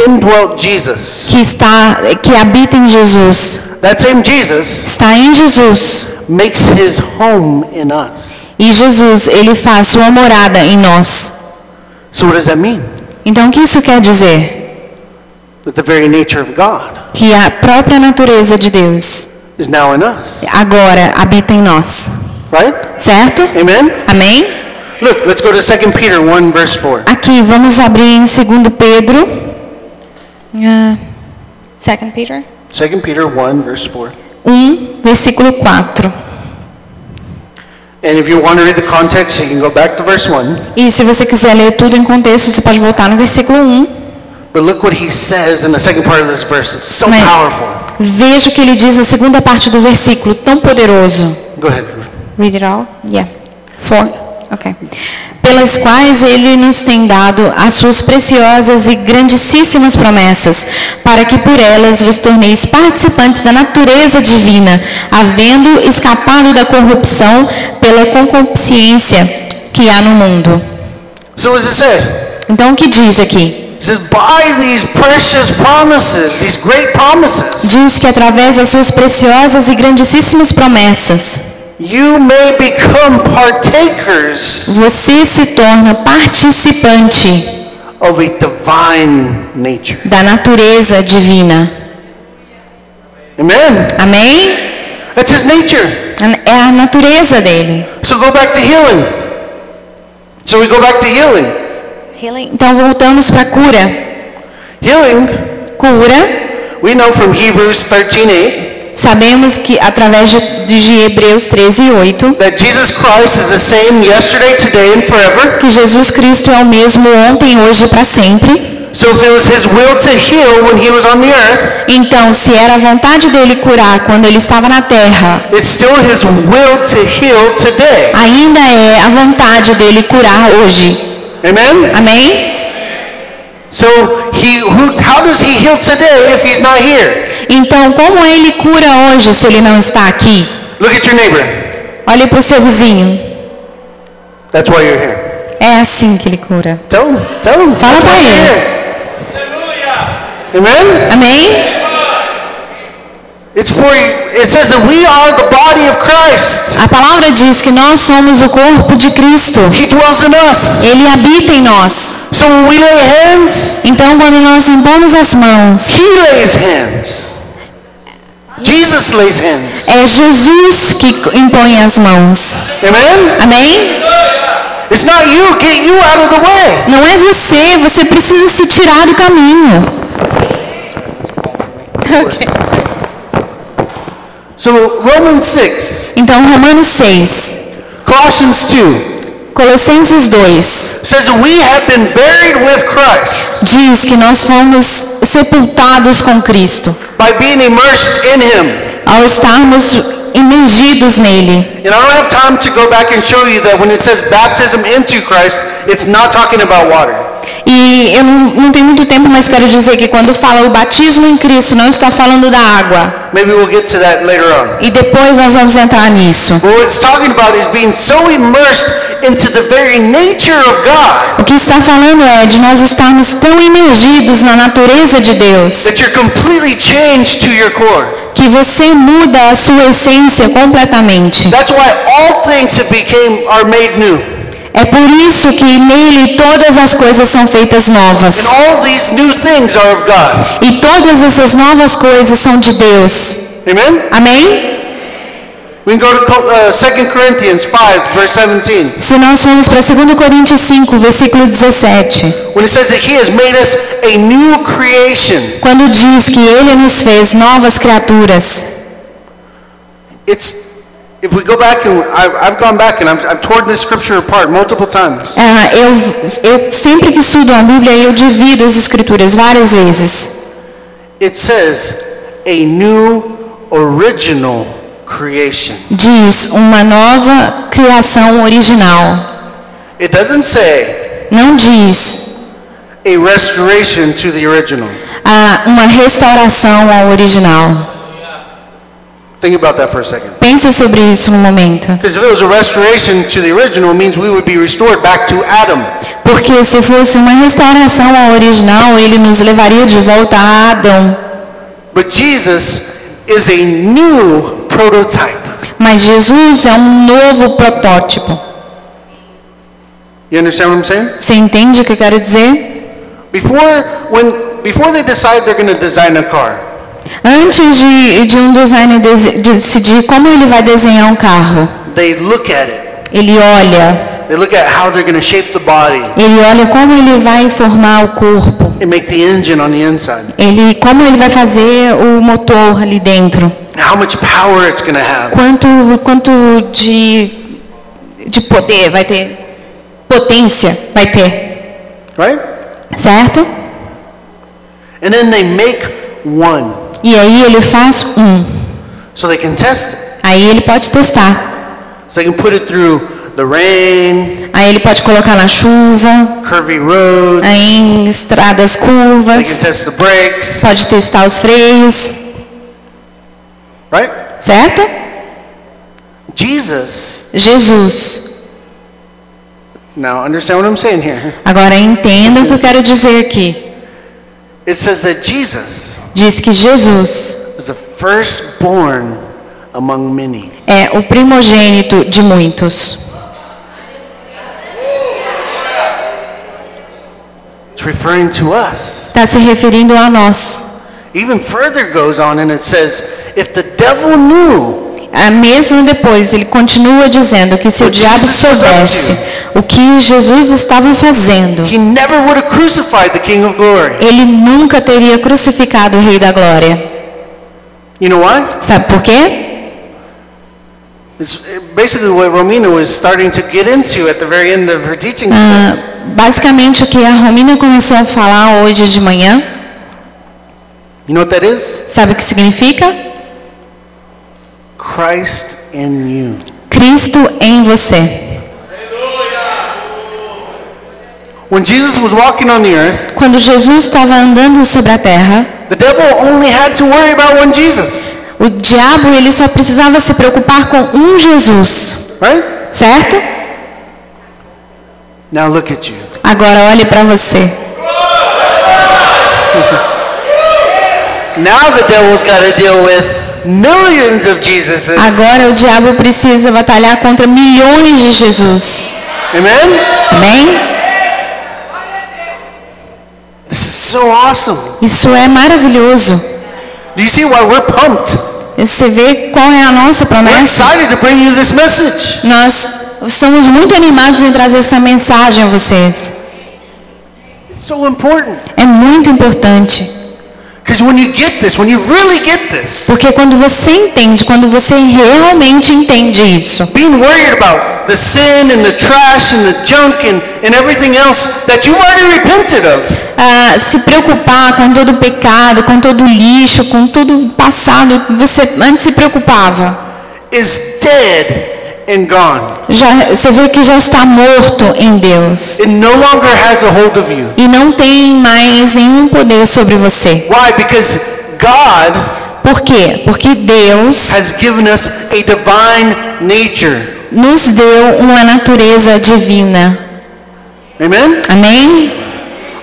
que está que habita em Jesus, That same Jesus está em Jesus makes his home in us. e Jesus ele faz sua morada em nós. So what does that mean? Então o que isso quer dizer? That the very nature of God Que a própria natureza de Deus is now in us. agora habita em nós, Right? certo? Amen? Amém? Look, let's go to 2 Peter 1 verse 4. Aqui vamos abrir em 2 Pedro. Ah, 2 Peter 2 Peter 1 verse 4. 1, versículo 4. And if you want to read the context, you can go back to verse 1. E se você quiser ler tudo em contexto, você pode voltar no versículo 1. But look what he says in the second part of this verse. It's so veja o que ele diz na segunda parte do versículo, tão poderoso. Go ahead. Read it all? Yeah. Four. Okay. Pelas quais ele nos tem dado as suas preciosas e grandíssimas promessas, para que por elas vos torneis participantes da natureza divina, havendo escapado da corrupção pela concupiscência que há no mundo. Então o que diz aqui? Diz que através das suas preciosas e grandíssimas promessas, you may become partakers você se torna participante of a divine nature. da natureza divina. Amen? Amém? That's his nature. É a natureza dele. So go back to healing. So we go back to healing. Então voltamos para cura. Healing, Cura, we know from Hebrews 13:8 sabemos que através de, de Hebreus 13, 8, that Jesus Christ is the same yesterday, today, and forever. que Jesus Cristo é o mesmo ontem, hoje e para sempre. Então, se era a vontade dele curar quando ele estava na terra, it's still his will to heal today. ainda é a vontade dele curar hoje. Amen? Amém? So he who how does he heal today if he's not here? Então, como ele cura hoje se ele não está aqui? Look at your neighbor. Olhe para o seu vizinho. That's why you're here. É assim que ele cura. Tell him. Tell him. Fala you're ele. here. Amen? Amém? It's for it says that we are the body of Christ. A palavra diz que nós somos o corpo de Cristo. Ele habita em nós. Então, quando nós impomos as mãos, he lays hands. Jesus lays hands. é Jesus que impõe as mãos. Amen? Amém? It's not you. Get you out of the way. Não é você, você precisa se tirar do caminho. So Romans 6, Então, Romanos 6, Colossians 2 Colossenses 2, says we have been buried with Christ diz que nós fomos sepultados com Cristo by being immersed in him. ao estarmos imergidos nele. And I don't have time to go back and show you that when it says baptism into Christ, it's not talking about water. E eu não, não tenho muito tempo, mas quero dizer que quando fala o batismo em Cristo, não está falando da água. Maybe we'll get to that later on. E depois nós vamos entrar nisso. But what it's talking about is being so immersed into the very nature of God O que está falando é de nós estarmos tão imergidos na natureza de Deus that you're completely changed to your core. que você muda a sua essência completamente. That's why all things became are made new. É por isso que nele todas as coisas são feitas novas. E todas essas novas coisas são de Deus. Amen? Amém? We can go to Co- uh, 2 Corinthians 5, verse 17. Se nós formos para 2 Coríntios 5, versículo 17, When it says that He has made us a new creation, quando diz que ele nos fez novas criaturas, it's if we go back and I've, I've gone back and I've, I've torn this scripture apart multiple times. ah, eu, eu sempre que estudo a Bíblia eu divido as escrituras várias vezes. It says a new original creation. Diz uma nova criação original. It doesn't say Não diz a restoration to the original. ah, uma restauração ao original. Think about that for a second. Pense sobre isso no momento. Because if it was a restoration to the original, it means we would be restored back to Adam. Porque se fosse uma restauração ao original, ele nos levaria de volta a Adão. But Jesus is a new prototype. Mas Jesus é um novo protótipo. You understand what I'm saying? Você entende o que eu quero dizer? Before when before they decide they're going to design a car, Antes de, de um designer decidir como ele vai desenhar um carro, they look at it. ele olha, They look at how they're going to shape the body ele olha como ele vai formar o corpo, and make the engine on the inside. ele como ele vai fazer o motor ali dentro, How much power it's going to have. quanto quanto de de poder vai ter, potência vai ter, Right? certo? And then they make one E aí ele faz um, so they can test aí ele pode testar, So they can put it through the rain, aí ele pode colocar na chuva, curvy roads. aí em estradas They can curvas, test the brakes, pode testar os freios, right? certo? Jesus. Jesus. Now understand what I'm saying here. Agora entenda o que eu quero dizer aqui. It says that Jesus Diz que Jesus was the firstborn among many. é o primogênito de muitos. It's referring to us. Está se referindo a nós. Even further goes on and it says, if the devil knew Ah, Mesmo depois, ele continua dizendo que se o diabo soubesse o que Jesus estava fazendo, ele nunca teria crucificado o Rei da Glória. You know why? Sabe por quê? Teaching. Ah, basicamente, o que a Romina começou a falar hoje de manhã, You know what that is? sabe o que significa? Christ in you. Cristo em você. When Jesus was walking on the earth, Quando Jesus estava andando sobre a terra, the devil only had to worry about one Jesus, o diabo ele só precisava se preocupar com um Jesus, right? certo? Now look at you. Agora olhe para você. Now the devil's got to deal with. Agora o diabo precisa batalhar contra milhões de Jesus. Amen? Amém? This is so awesome. Isso é maravilhoso. Do you see why we're pumped? Você vê qual é a nossa We're promessa? excited to bring you this message. Nós somos muito animados em trazer essa mensagem a vocês. It's so important. É muito importante. Porque quando você entende, quando você realmente entende isso, being worried about the sin and the trash and the junk and, and everything else that you've already repented of, ah, se preocupar com todo o pecado, com todo o lixo, com todo o passado que você antes se preocupava, is dead. Já, você vê que já está morto em Deus It no longer has a hold of you. e não tem mais nenhum poder sobre você. Why? Because God Por quê? Porque Deus has given us a divine nature. nos deu uma natureza divina. Amen? Amém?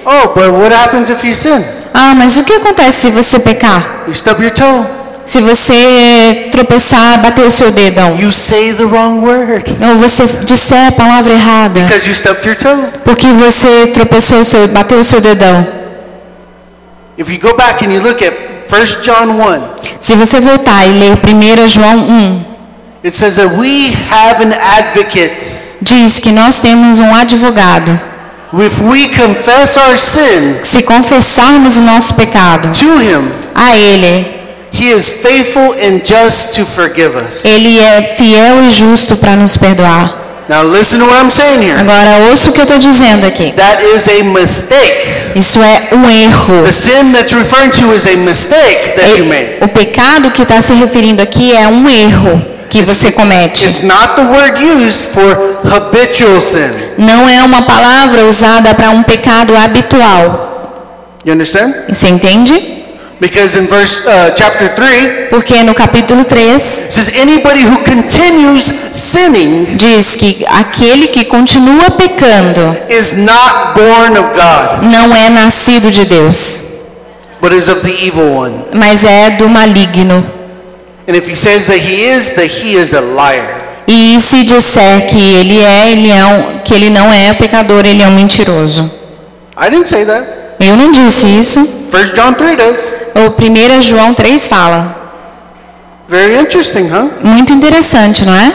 Oh, but what happens if you sin? Ah, mas o que acontece se você pecar? You stub your toe. Se você tropeçar, bater o seu dedão, you say the wrong word ou você disser a palavra errada, because you stubbed your toe. porque você tropeçou seu, bateu o seu dedão. If you go back and you look at 1 John 1, Se você voltar e ler 1 João 1, it says that we have an advocate. diz que nós temos um advogado. If we confess our sin Se confessarmos o nosso pecado to him, a Ele, he is faithful and just to forgive us. Ele é fiel e justo para nos perdoar. Now listen to what I'm saying here. Agora, ouça o que eu estou dizendo aqui. That is a mistake. Isso é um erro. The sin that's referring to is a mistake that you made. O pecado que está se referindo aqui é um erro que você comete. It's not the word used for habitual sin. Não é uma palavra usada para um pecado habitual. You understand? Você entende? Because in verse uh, chapter 3 Porque no capítulo 3 it says anybody who continues sinning diz que aquele que continua pecando is not born of God, não é nascido de Deus, but is of the evil one. mas é do maligno. And if he says that he is, that he is a liar. E se disser que ele é, ele é um, que ele não é pecador, ele é um mentiroso. I didn't say that. Eu não disse isso. 1 John 3 does. O 1 João 3 fala. Very interesting, huh? Muito interessante, não é?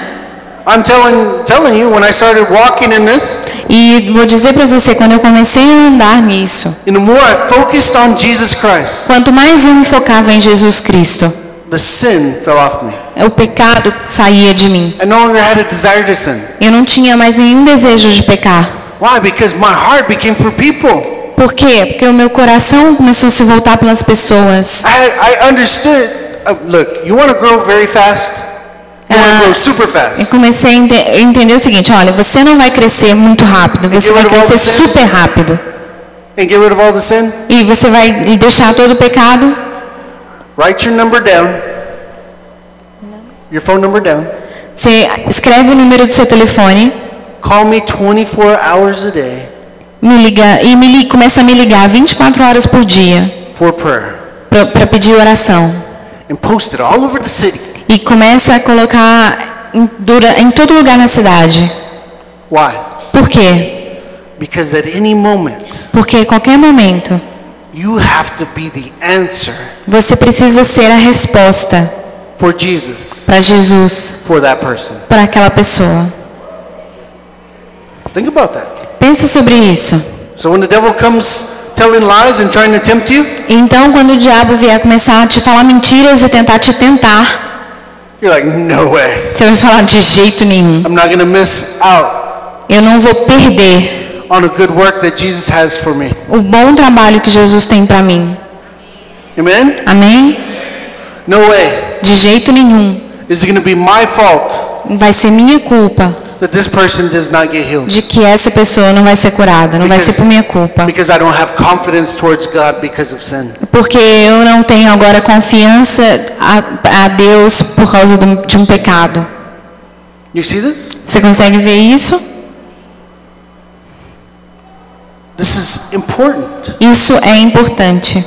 I'm telling telling you when I started walking in this, E vou dizer para você, quando eu comecei a andar nisso, and the more I focused on Jesus Christ, quanto mais eu me focava em Jesus Cristo, the sin fell off me. o pecado saía de mim. I no longer had a desire to sin. Eu não tinha mais nenhum desejo de pecar. Why? Because my heart became for people. Por quê? Porque o meu coração começou a se voltar pelas pessoas. I, I understood. Uh, look, you want to grow very fast? You want Ah, to grow super Eu fast? comecei a ente- entender o seguinte, olha, você não vai crescer muito rápido, você vai crescer super rápido. And get rid of all the sin? E você vai deixar todo o pecado, Write your number down. Your phone number down. você escreve o número do seu telefone, Call me 24 hours a day me liga e me começa a me ligar 24 horas por dia para pedir oração. And post it all over the city. E começa a colocar em, dura, em todo lugar na cidade. Why? Por quê? Because at any moment, Porque a qualquer momento you have to be the answer você precisa ser a resposta para Jesus, for that person. para aquela pessoa. Think about that. Pense sobre isso. So when the devil comes telling lies and trying to tempt you, Então, quando o diabo vier começar a te falar mentiras e tentar te tentar, you're like, no way. você vai falar de jeito nenhum. I'm not to miss out Eu não vou perder on a good work that Jesus has for me. o bom trabalho que Jesus tem para mim. Amen? Amém? No way. De jeito nenhum. Is it to be my fault Vai ser minha culpa that this person does not get healed? de que essa pessoa não vai ser curada, não vai ser por minha culpa. because I don't have confidence towards God because of sin. Porque eu não tenho agora confiança a, a Deus por causa de um pecado. You see this? Você consegue ver isso? This is important. Isso é importante.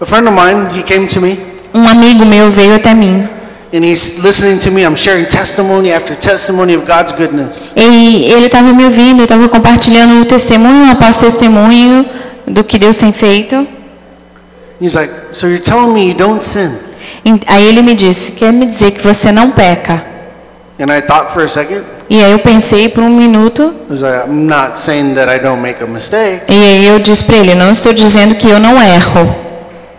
A friend of mine, he came to me Um amigo meu veio até mim and he's listening to me. I'm sharing testimony after testimony of God's goodness. e ele estava me ouvindo, eu estava compartilhando testemunho após testemunho do que Deus tem feito. He's like, So you're telling me you don't sin? Aí ele me disse: Quer me dizer que você não peca? And I thought for a second. E aí eu pensei por um minuto like, I'm not saying that I don't make a mistake. e aí eu disse para ele: Não estou dizendo que eu não erro,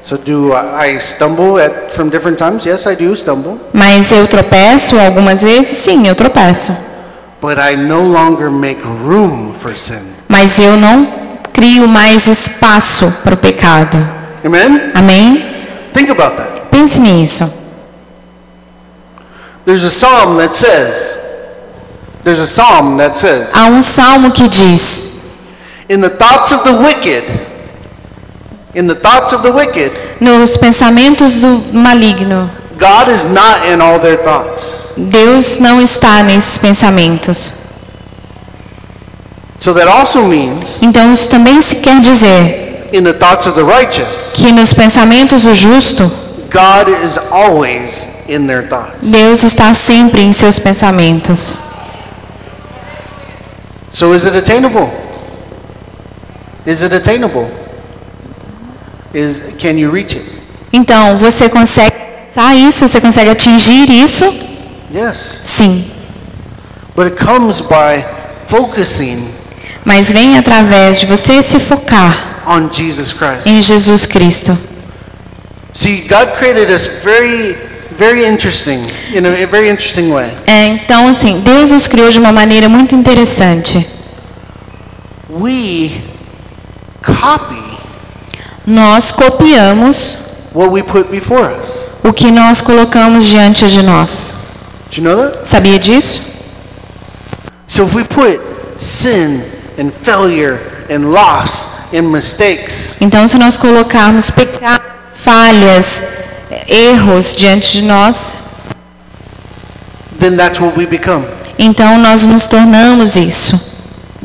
So do I stumble at from different times? Yes, I do stumble. mas eu tropeço algumas vezes. Sim, eu tropeço. But I no longer make room for sin. Mas eu não crio mais espaço para o pecado. Amen? Amém? Think about that. Pense nisso. There's a psalm that says, there's a psalm that says, Há um salmo que diz: in the thoughts of the wicked, in the thoughts of the wicked, Nos pensamentos do maligno, God is not in all their thoughts. Deus não está nesses pensamentos. So that also means Então isso também se quer dizer in the thoughts of the righteous, que nos pensamentos do justo, God is always in their thoughts. Deus está sempre em seus pensamentos. So is it attainable? Is it attainable? Is can you reach it? Então, você consegue alcançar isso? Você consegue atingir isso? Yes. Sim. But it comes by focusing Mas vem através de você se focar on Jesus Christ. em Jesus Cristo. See, God created us very very interesting in a, a very interesting way. É, então, assim, Deus nos criou de uma maneira muito interessante. We copy Nós copiamos what we put before us. o que nós colocamos diante de nós. Do you know that? Sabia disso? So if we put sin and failure and loss and mistakes, Então, se nós colocarmos pecado, falhas, erros diante de nós, then that's what we become. então nós nos tornamos isso.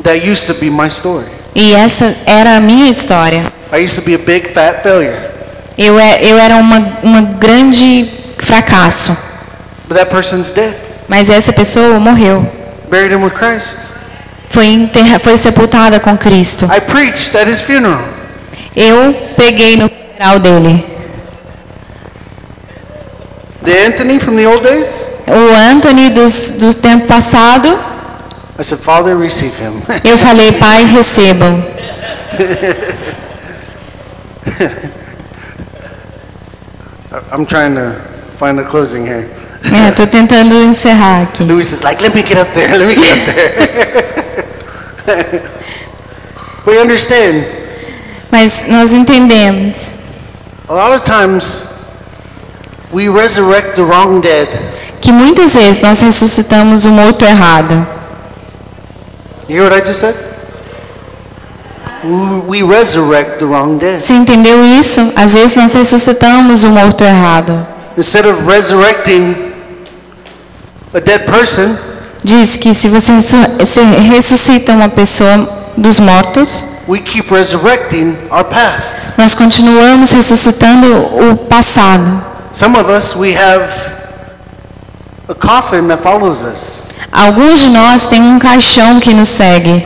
That used to be my story. E essa era a minha história. I used to be a big fat failure. Eu, é- eu era uma, uma grande fracasso, But that person's dead. mas essa pessoa morreu. Buried him with Christ. Foi, enterra, foi sepultada com Cristo. I preached at his funeral. Eu peguei no funeral dele. The Anthony from the old days, O Anthony dos, do tempo passado, I said, Father, receive him. eu falei, pai, recebam. I'm trying to find a closing here. É, tô tentando encerrar aqui. Louis is like, let me get up there, let me get up there. we understand, Mas nós entendemos a lot of times we resurrect the wrong dead que muitas vezes nós ressuscitamos o morto errado. You hear what I just said? We resurrect the wrong dead. Você entendeu isso? Às vezes nós ressuscitamos o morto errado. Instead of resurrecting a dead person, Diz que se você ressuscita uma pessoa dos mortos, we keep resurrecting our past. nós continuamos ressuscitando o passado. Some of us, we have a coffin that follows us. Alguns de nós têm um caixão que nos segue.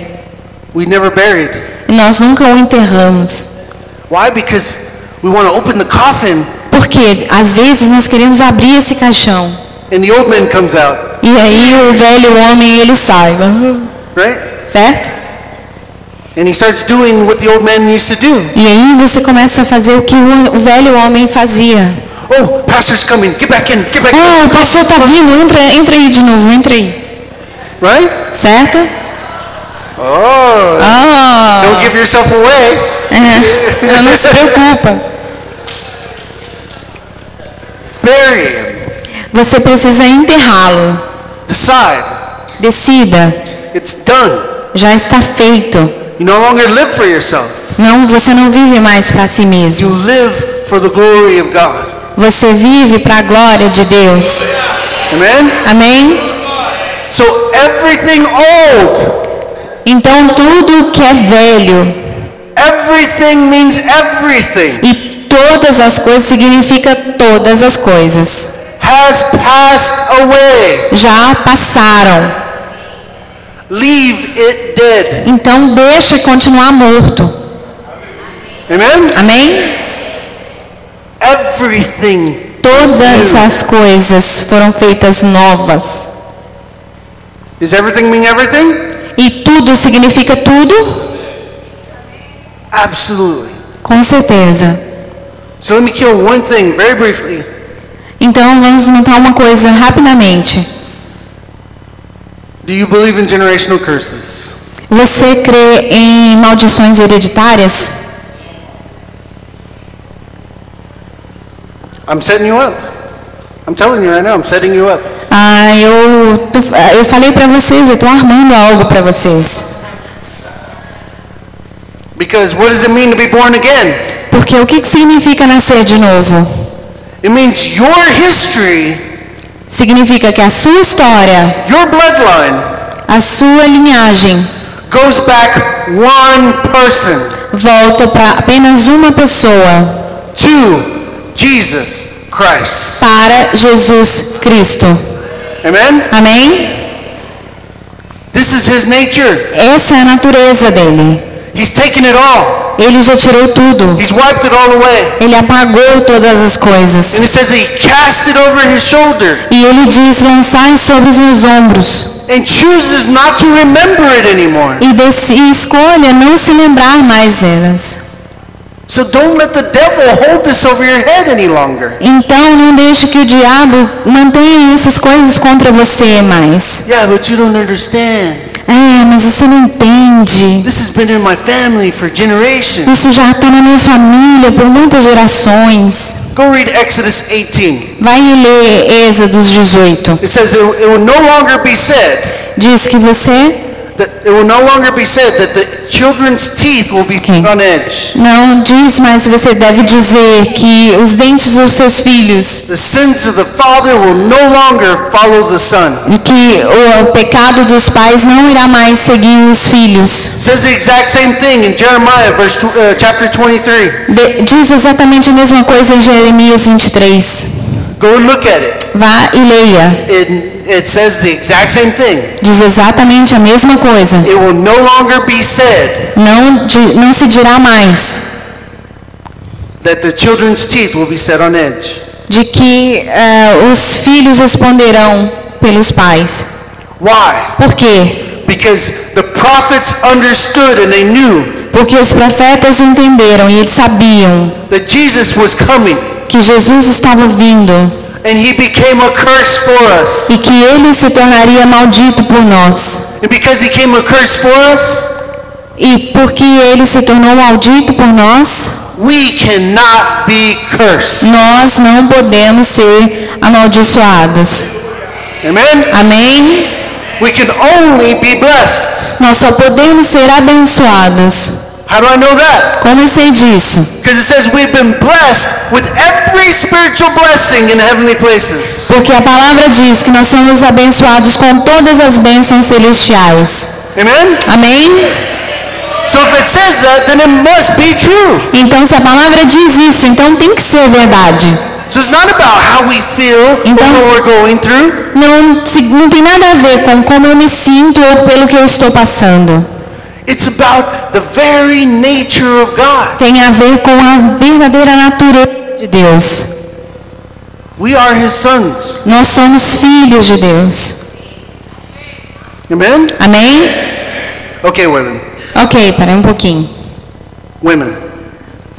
We never buried. E nós nunca o enterramos. Why? Because we want to open the coffin Porque às vezes nós queremos abrir esse caixão. and the old man comes out, E aí o velho homem ele sai, right? certo? And he starts doing what the old man used to do. E aí você começa a fazer o que o velho homem fazia. Oh, pastor's coming. Get back in. Get back in. o pastor tá vindo, entra, entra aí de novo, entra aí. Right? Certo? Oh, Ah, don't give yourself away. é, não se preocupa. Bury him. Você precisa enterrá-lo. Decide. Decida, It's done. já está feito. You no longer live for yourself. Não, você não vive mais para si You mesmo. live for the glory of God. Você vive para a glória de Deus. Amen? Amém? So everything old, Então tudo que é velho everything means everything, e todas as coisas significa todas as coisas. has passed away. Já passaram. Leave it dead. Então deixa continuar morto. Amen? Amém? Everything. Todas as coisas foram feitas novas. Does everything mean everything? E tudo significa tudo? Absolutely. Com certeza. So let me kill one thing very briefly. Então vamos notar uma coisa rapidamente. Do you believe in generational curses? Você crê em maldições hereditárias? I'm setting you up. I'm telling you right now, I'm setting you up. Ah, eu, tô- eu falei para vocês, eu estou armando algo para vocês. Because what does it mean to be born again? Porque o que, que significa nascer de novo? It means your history, Significa que a sua história, your bloodline, a sua linhagem, goes back one person volta para apenas uma pessoa, to Jesus Christ. para Jesus Cristo. Amen? Amém? This is his nature. Essa é a natureza dele. He's taken it all. Ele já tirou tudo. He's wiped it all away. Ele apagou todas as coisas. And he says he cast it over his shoulder E ele diz: lançai sobre os meus ombros. and chooses not to remember it anymore. E, e escolha não se lembrar mais delas. So don't let the devil hold this over your head any longer. Então não deixe que o diabo mantenha essas coisas contra você mais. Yeah, but you don't understand. É, mas você não entende. This has been in my family for generations. Isso já está na minha família por muitas gerações. Go read Exodus 18. Vai lê Êxodos 18. It says it, it will no longer be said Diz que você that it will no longer be said that the children's teeth will be Okay. on edge. não diz, mas você deve dizer que os dentes dos seus filhos The sins of the father will no longer follow the son. e que o pecado dos pais não irá mais seguir os filhos. Says the exact same thing in Jeremiah verse uh, chapter 23. De- diz exatamente a mesma coisa em Jeremias 23. Go and look at it. Vá e leia. It, it says the exact same thing. Diz exatamente a mesma coisa. It will no longer be said Não, não se dirá mais that the children's teeth will be set on edge. de que eh, os filhos responderão pelos pais. Why? Por quê? Because the prophets understood and they knew Porque os profetas entenderam e eles sabiam that Jesus was coming que Jesus estava vindo and he became a curse for us. e que ele se tornaria maldito por nós. And because he came a curse for us, E porque ele se tornou maldito por nós, we cannot be cursed. nós não podemos ser amaldiçoados. Amen? Amém? We can only be blessed. Nós só podemos ser abençoados. How do I know that? Como eu sei disso? Because it says we've been blessed with every spiritual blessing in heavenly places. Porque a palavra diz que nós somos abençoados com todas as bênçãos celestiais. Amen? Amém? So if it says that, then it must be true. Então, se a palavra diz isso, então tem que ser verdade. So it's not about how we feel or Então- what we're going through. Não, não tem nada a ver com como eu me sinto ou pelo que eu estou passando. It's about the very nature of God. Tem a ver com a verdadeira natureza de Deus. We are his sons. Nós somos filhos de Deus. Amen? Amém? Okay, women. Ok, pera um pouquinho. Women.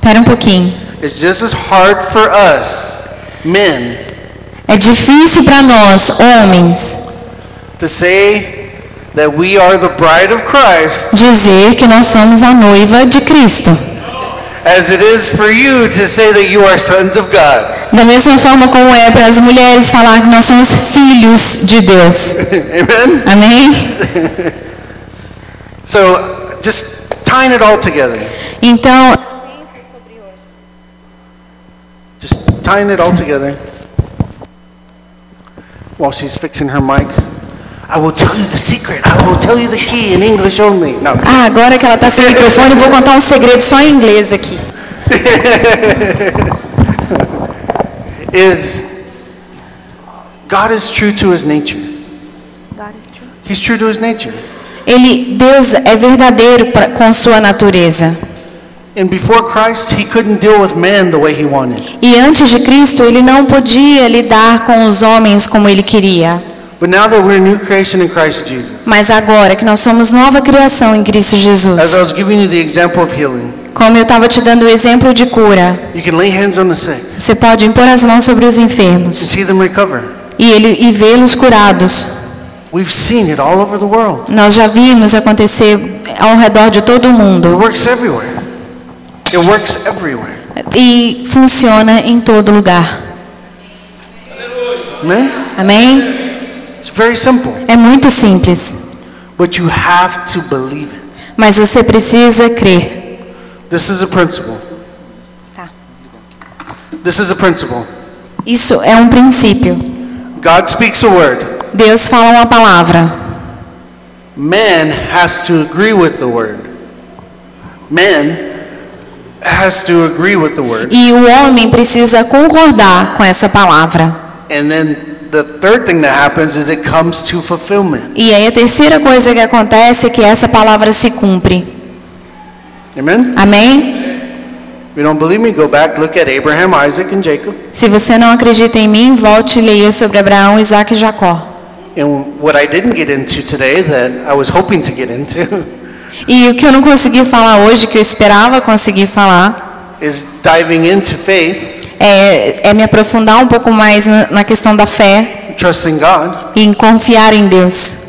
Pera um pouquinho. It's just as hard for us, men, É difícil para nós, homens, to say that we are the bride of Christ dizer que nós somos a noiva de Cristo. as it is for you to say that you are sons of God. Da mesma forma como é para as mulheres falar que nós somos filhos de Deus. Amen? Amém? So, just tying it all together. Então, Just tying it all together. While she's fixing her mic. Ah, agora que ela está sem microfone, eu vou contar um segredo só em inglês aqui. Is God is true to his nature. God is true. He's true to his nature. Ele, Deus é verdadeiro pra, com sua natureza. And before Christ, he couldn't deal with man the way he wanted. E antes de Cristo, ele não podia lidar com os homens como ele queria. But now that we're a new creation in Christ Jesus, Mas agora que nós somos nova criação em Cristo as I Jesus, was giving you the example of healing, como eu estava te dando o exemplo de cura, you can lay hands on the sick você pode impor as mãos sobre os enfermos see them recover. e, ele, e vê-los curados. We've seen it all over the world. Nós já vimos acontecer ao redor de todo o mundo works everywhere. It works everywhere. e funciona em todo lugar. Amen? Amém? It's very simple. É muito simples, But you have to believe it. mas você precisa crer. This is a principle. Tá. This is a principle. Isso é um princípio. God speaks a word. Deus fala uma palavra. Man has to agree with the word. Man has to agree with the word. E o homem precisa concordar com essa palavra. And then the third thing that happens is it comes to fulfillment. E aí a terceira coisa que acontece é que essa palavra se cumpre. Amen? Amém? If you don't believe me, go back, look at Abraham, Isaac, and Jacob. Se você não acredita em mim, volte e leia sobre Abraão, Isaac e Jacó. And what I didn't get into today that I was hoping to get into E o que eu não consegui falar hoje, que eu esperava conseguir falar, is diving into faith, é, é me aprofundar um pouco mais na, na questão da fé God. e em confiar em Deus.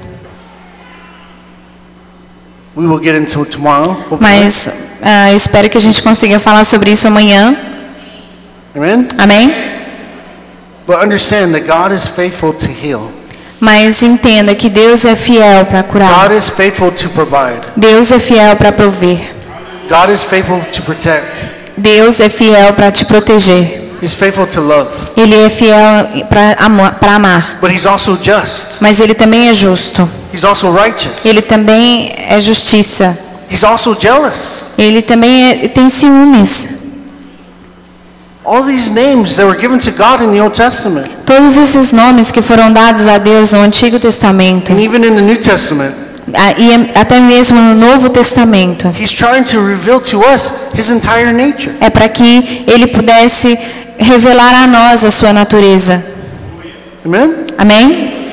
We will get into tomorrow. Mas ah, eu espero que a gente consiga falar sobre isso amanhã. Amen? Amém? But understand that God is faithful to heal. Mas entenda que Deus é fiel para God curar. is faithful to provide. Deus é fiel para prover. God is faithful to protect. Deus é fiel para te proteger. He's faithful to love. Ele é fiel para amar. Mas ele também é justo. Ele também é justiça. Ele também é- tem ciúmes. All these names that were given to God in the Old Testament Todos esses nomes que foram dados a Deus no Antigo Testamento ah, e até mesmo no Novo Testamento é para que ele pudesse revelar a nós a sua natureza. Amen? Amém?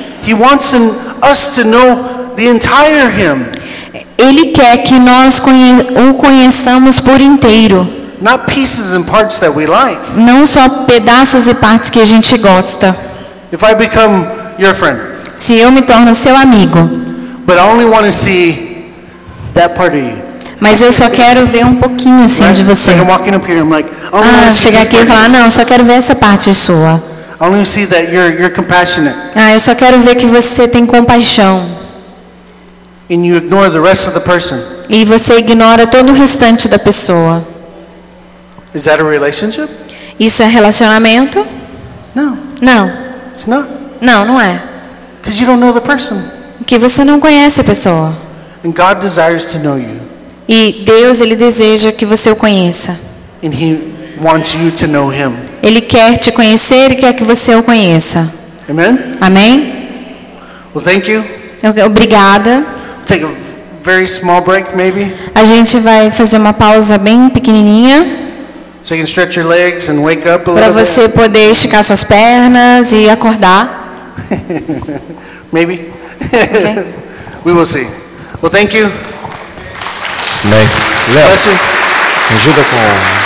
Him, Ele quer que nós o conheçamos por inteiro, não só pedaços e partes que a gente gosta. Se eu me torno seu amigo, but I only want to see that part of you. mas eu só quero ver um pouquinho assim Right? de você. like I'm walking up here, I'm like, want Ah, chegar aqui e falar, não, só quero ver essa parte sua. I only see that you're, you're compassionate Ah, eu só quero ver que você tem compaixão. and you ignore the rest of the person. E você ignora todo o restante da pessoa. Is that a relationship? Isso é relacionamento? No, Não. it's not. Não, não é. Because you don't know the person. Porque você não conhece a pessoa. And God desires to know you. E Deus, ele deseja que você o conheça. And He wants you to know Him. Ele quer te conhecer e quer que você o conheça. Amen? Amém? Well, thank you. Obrigada. Take a very small break, maybe, A gente vai fazer uma pausa bem pequenininha so para você poder esticar suas pernas e acordar. bit. Maybe. we will see. Well, thank you. Amém. Léo, Bless you. ajuda com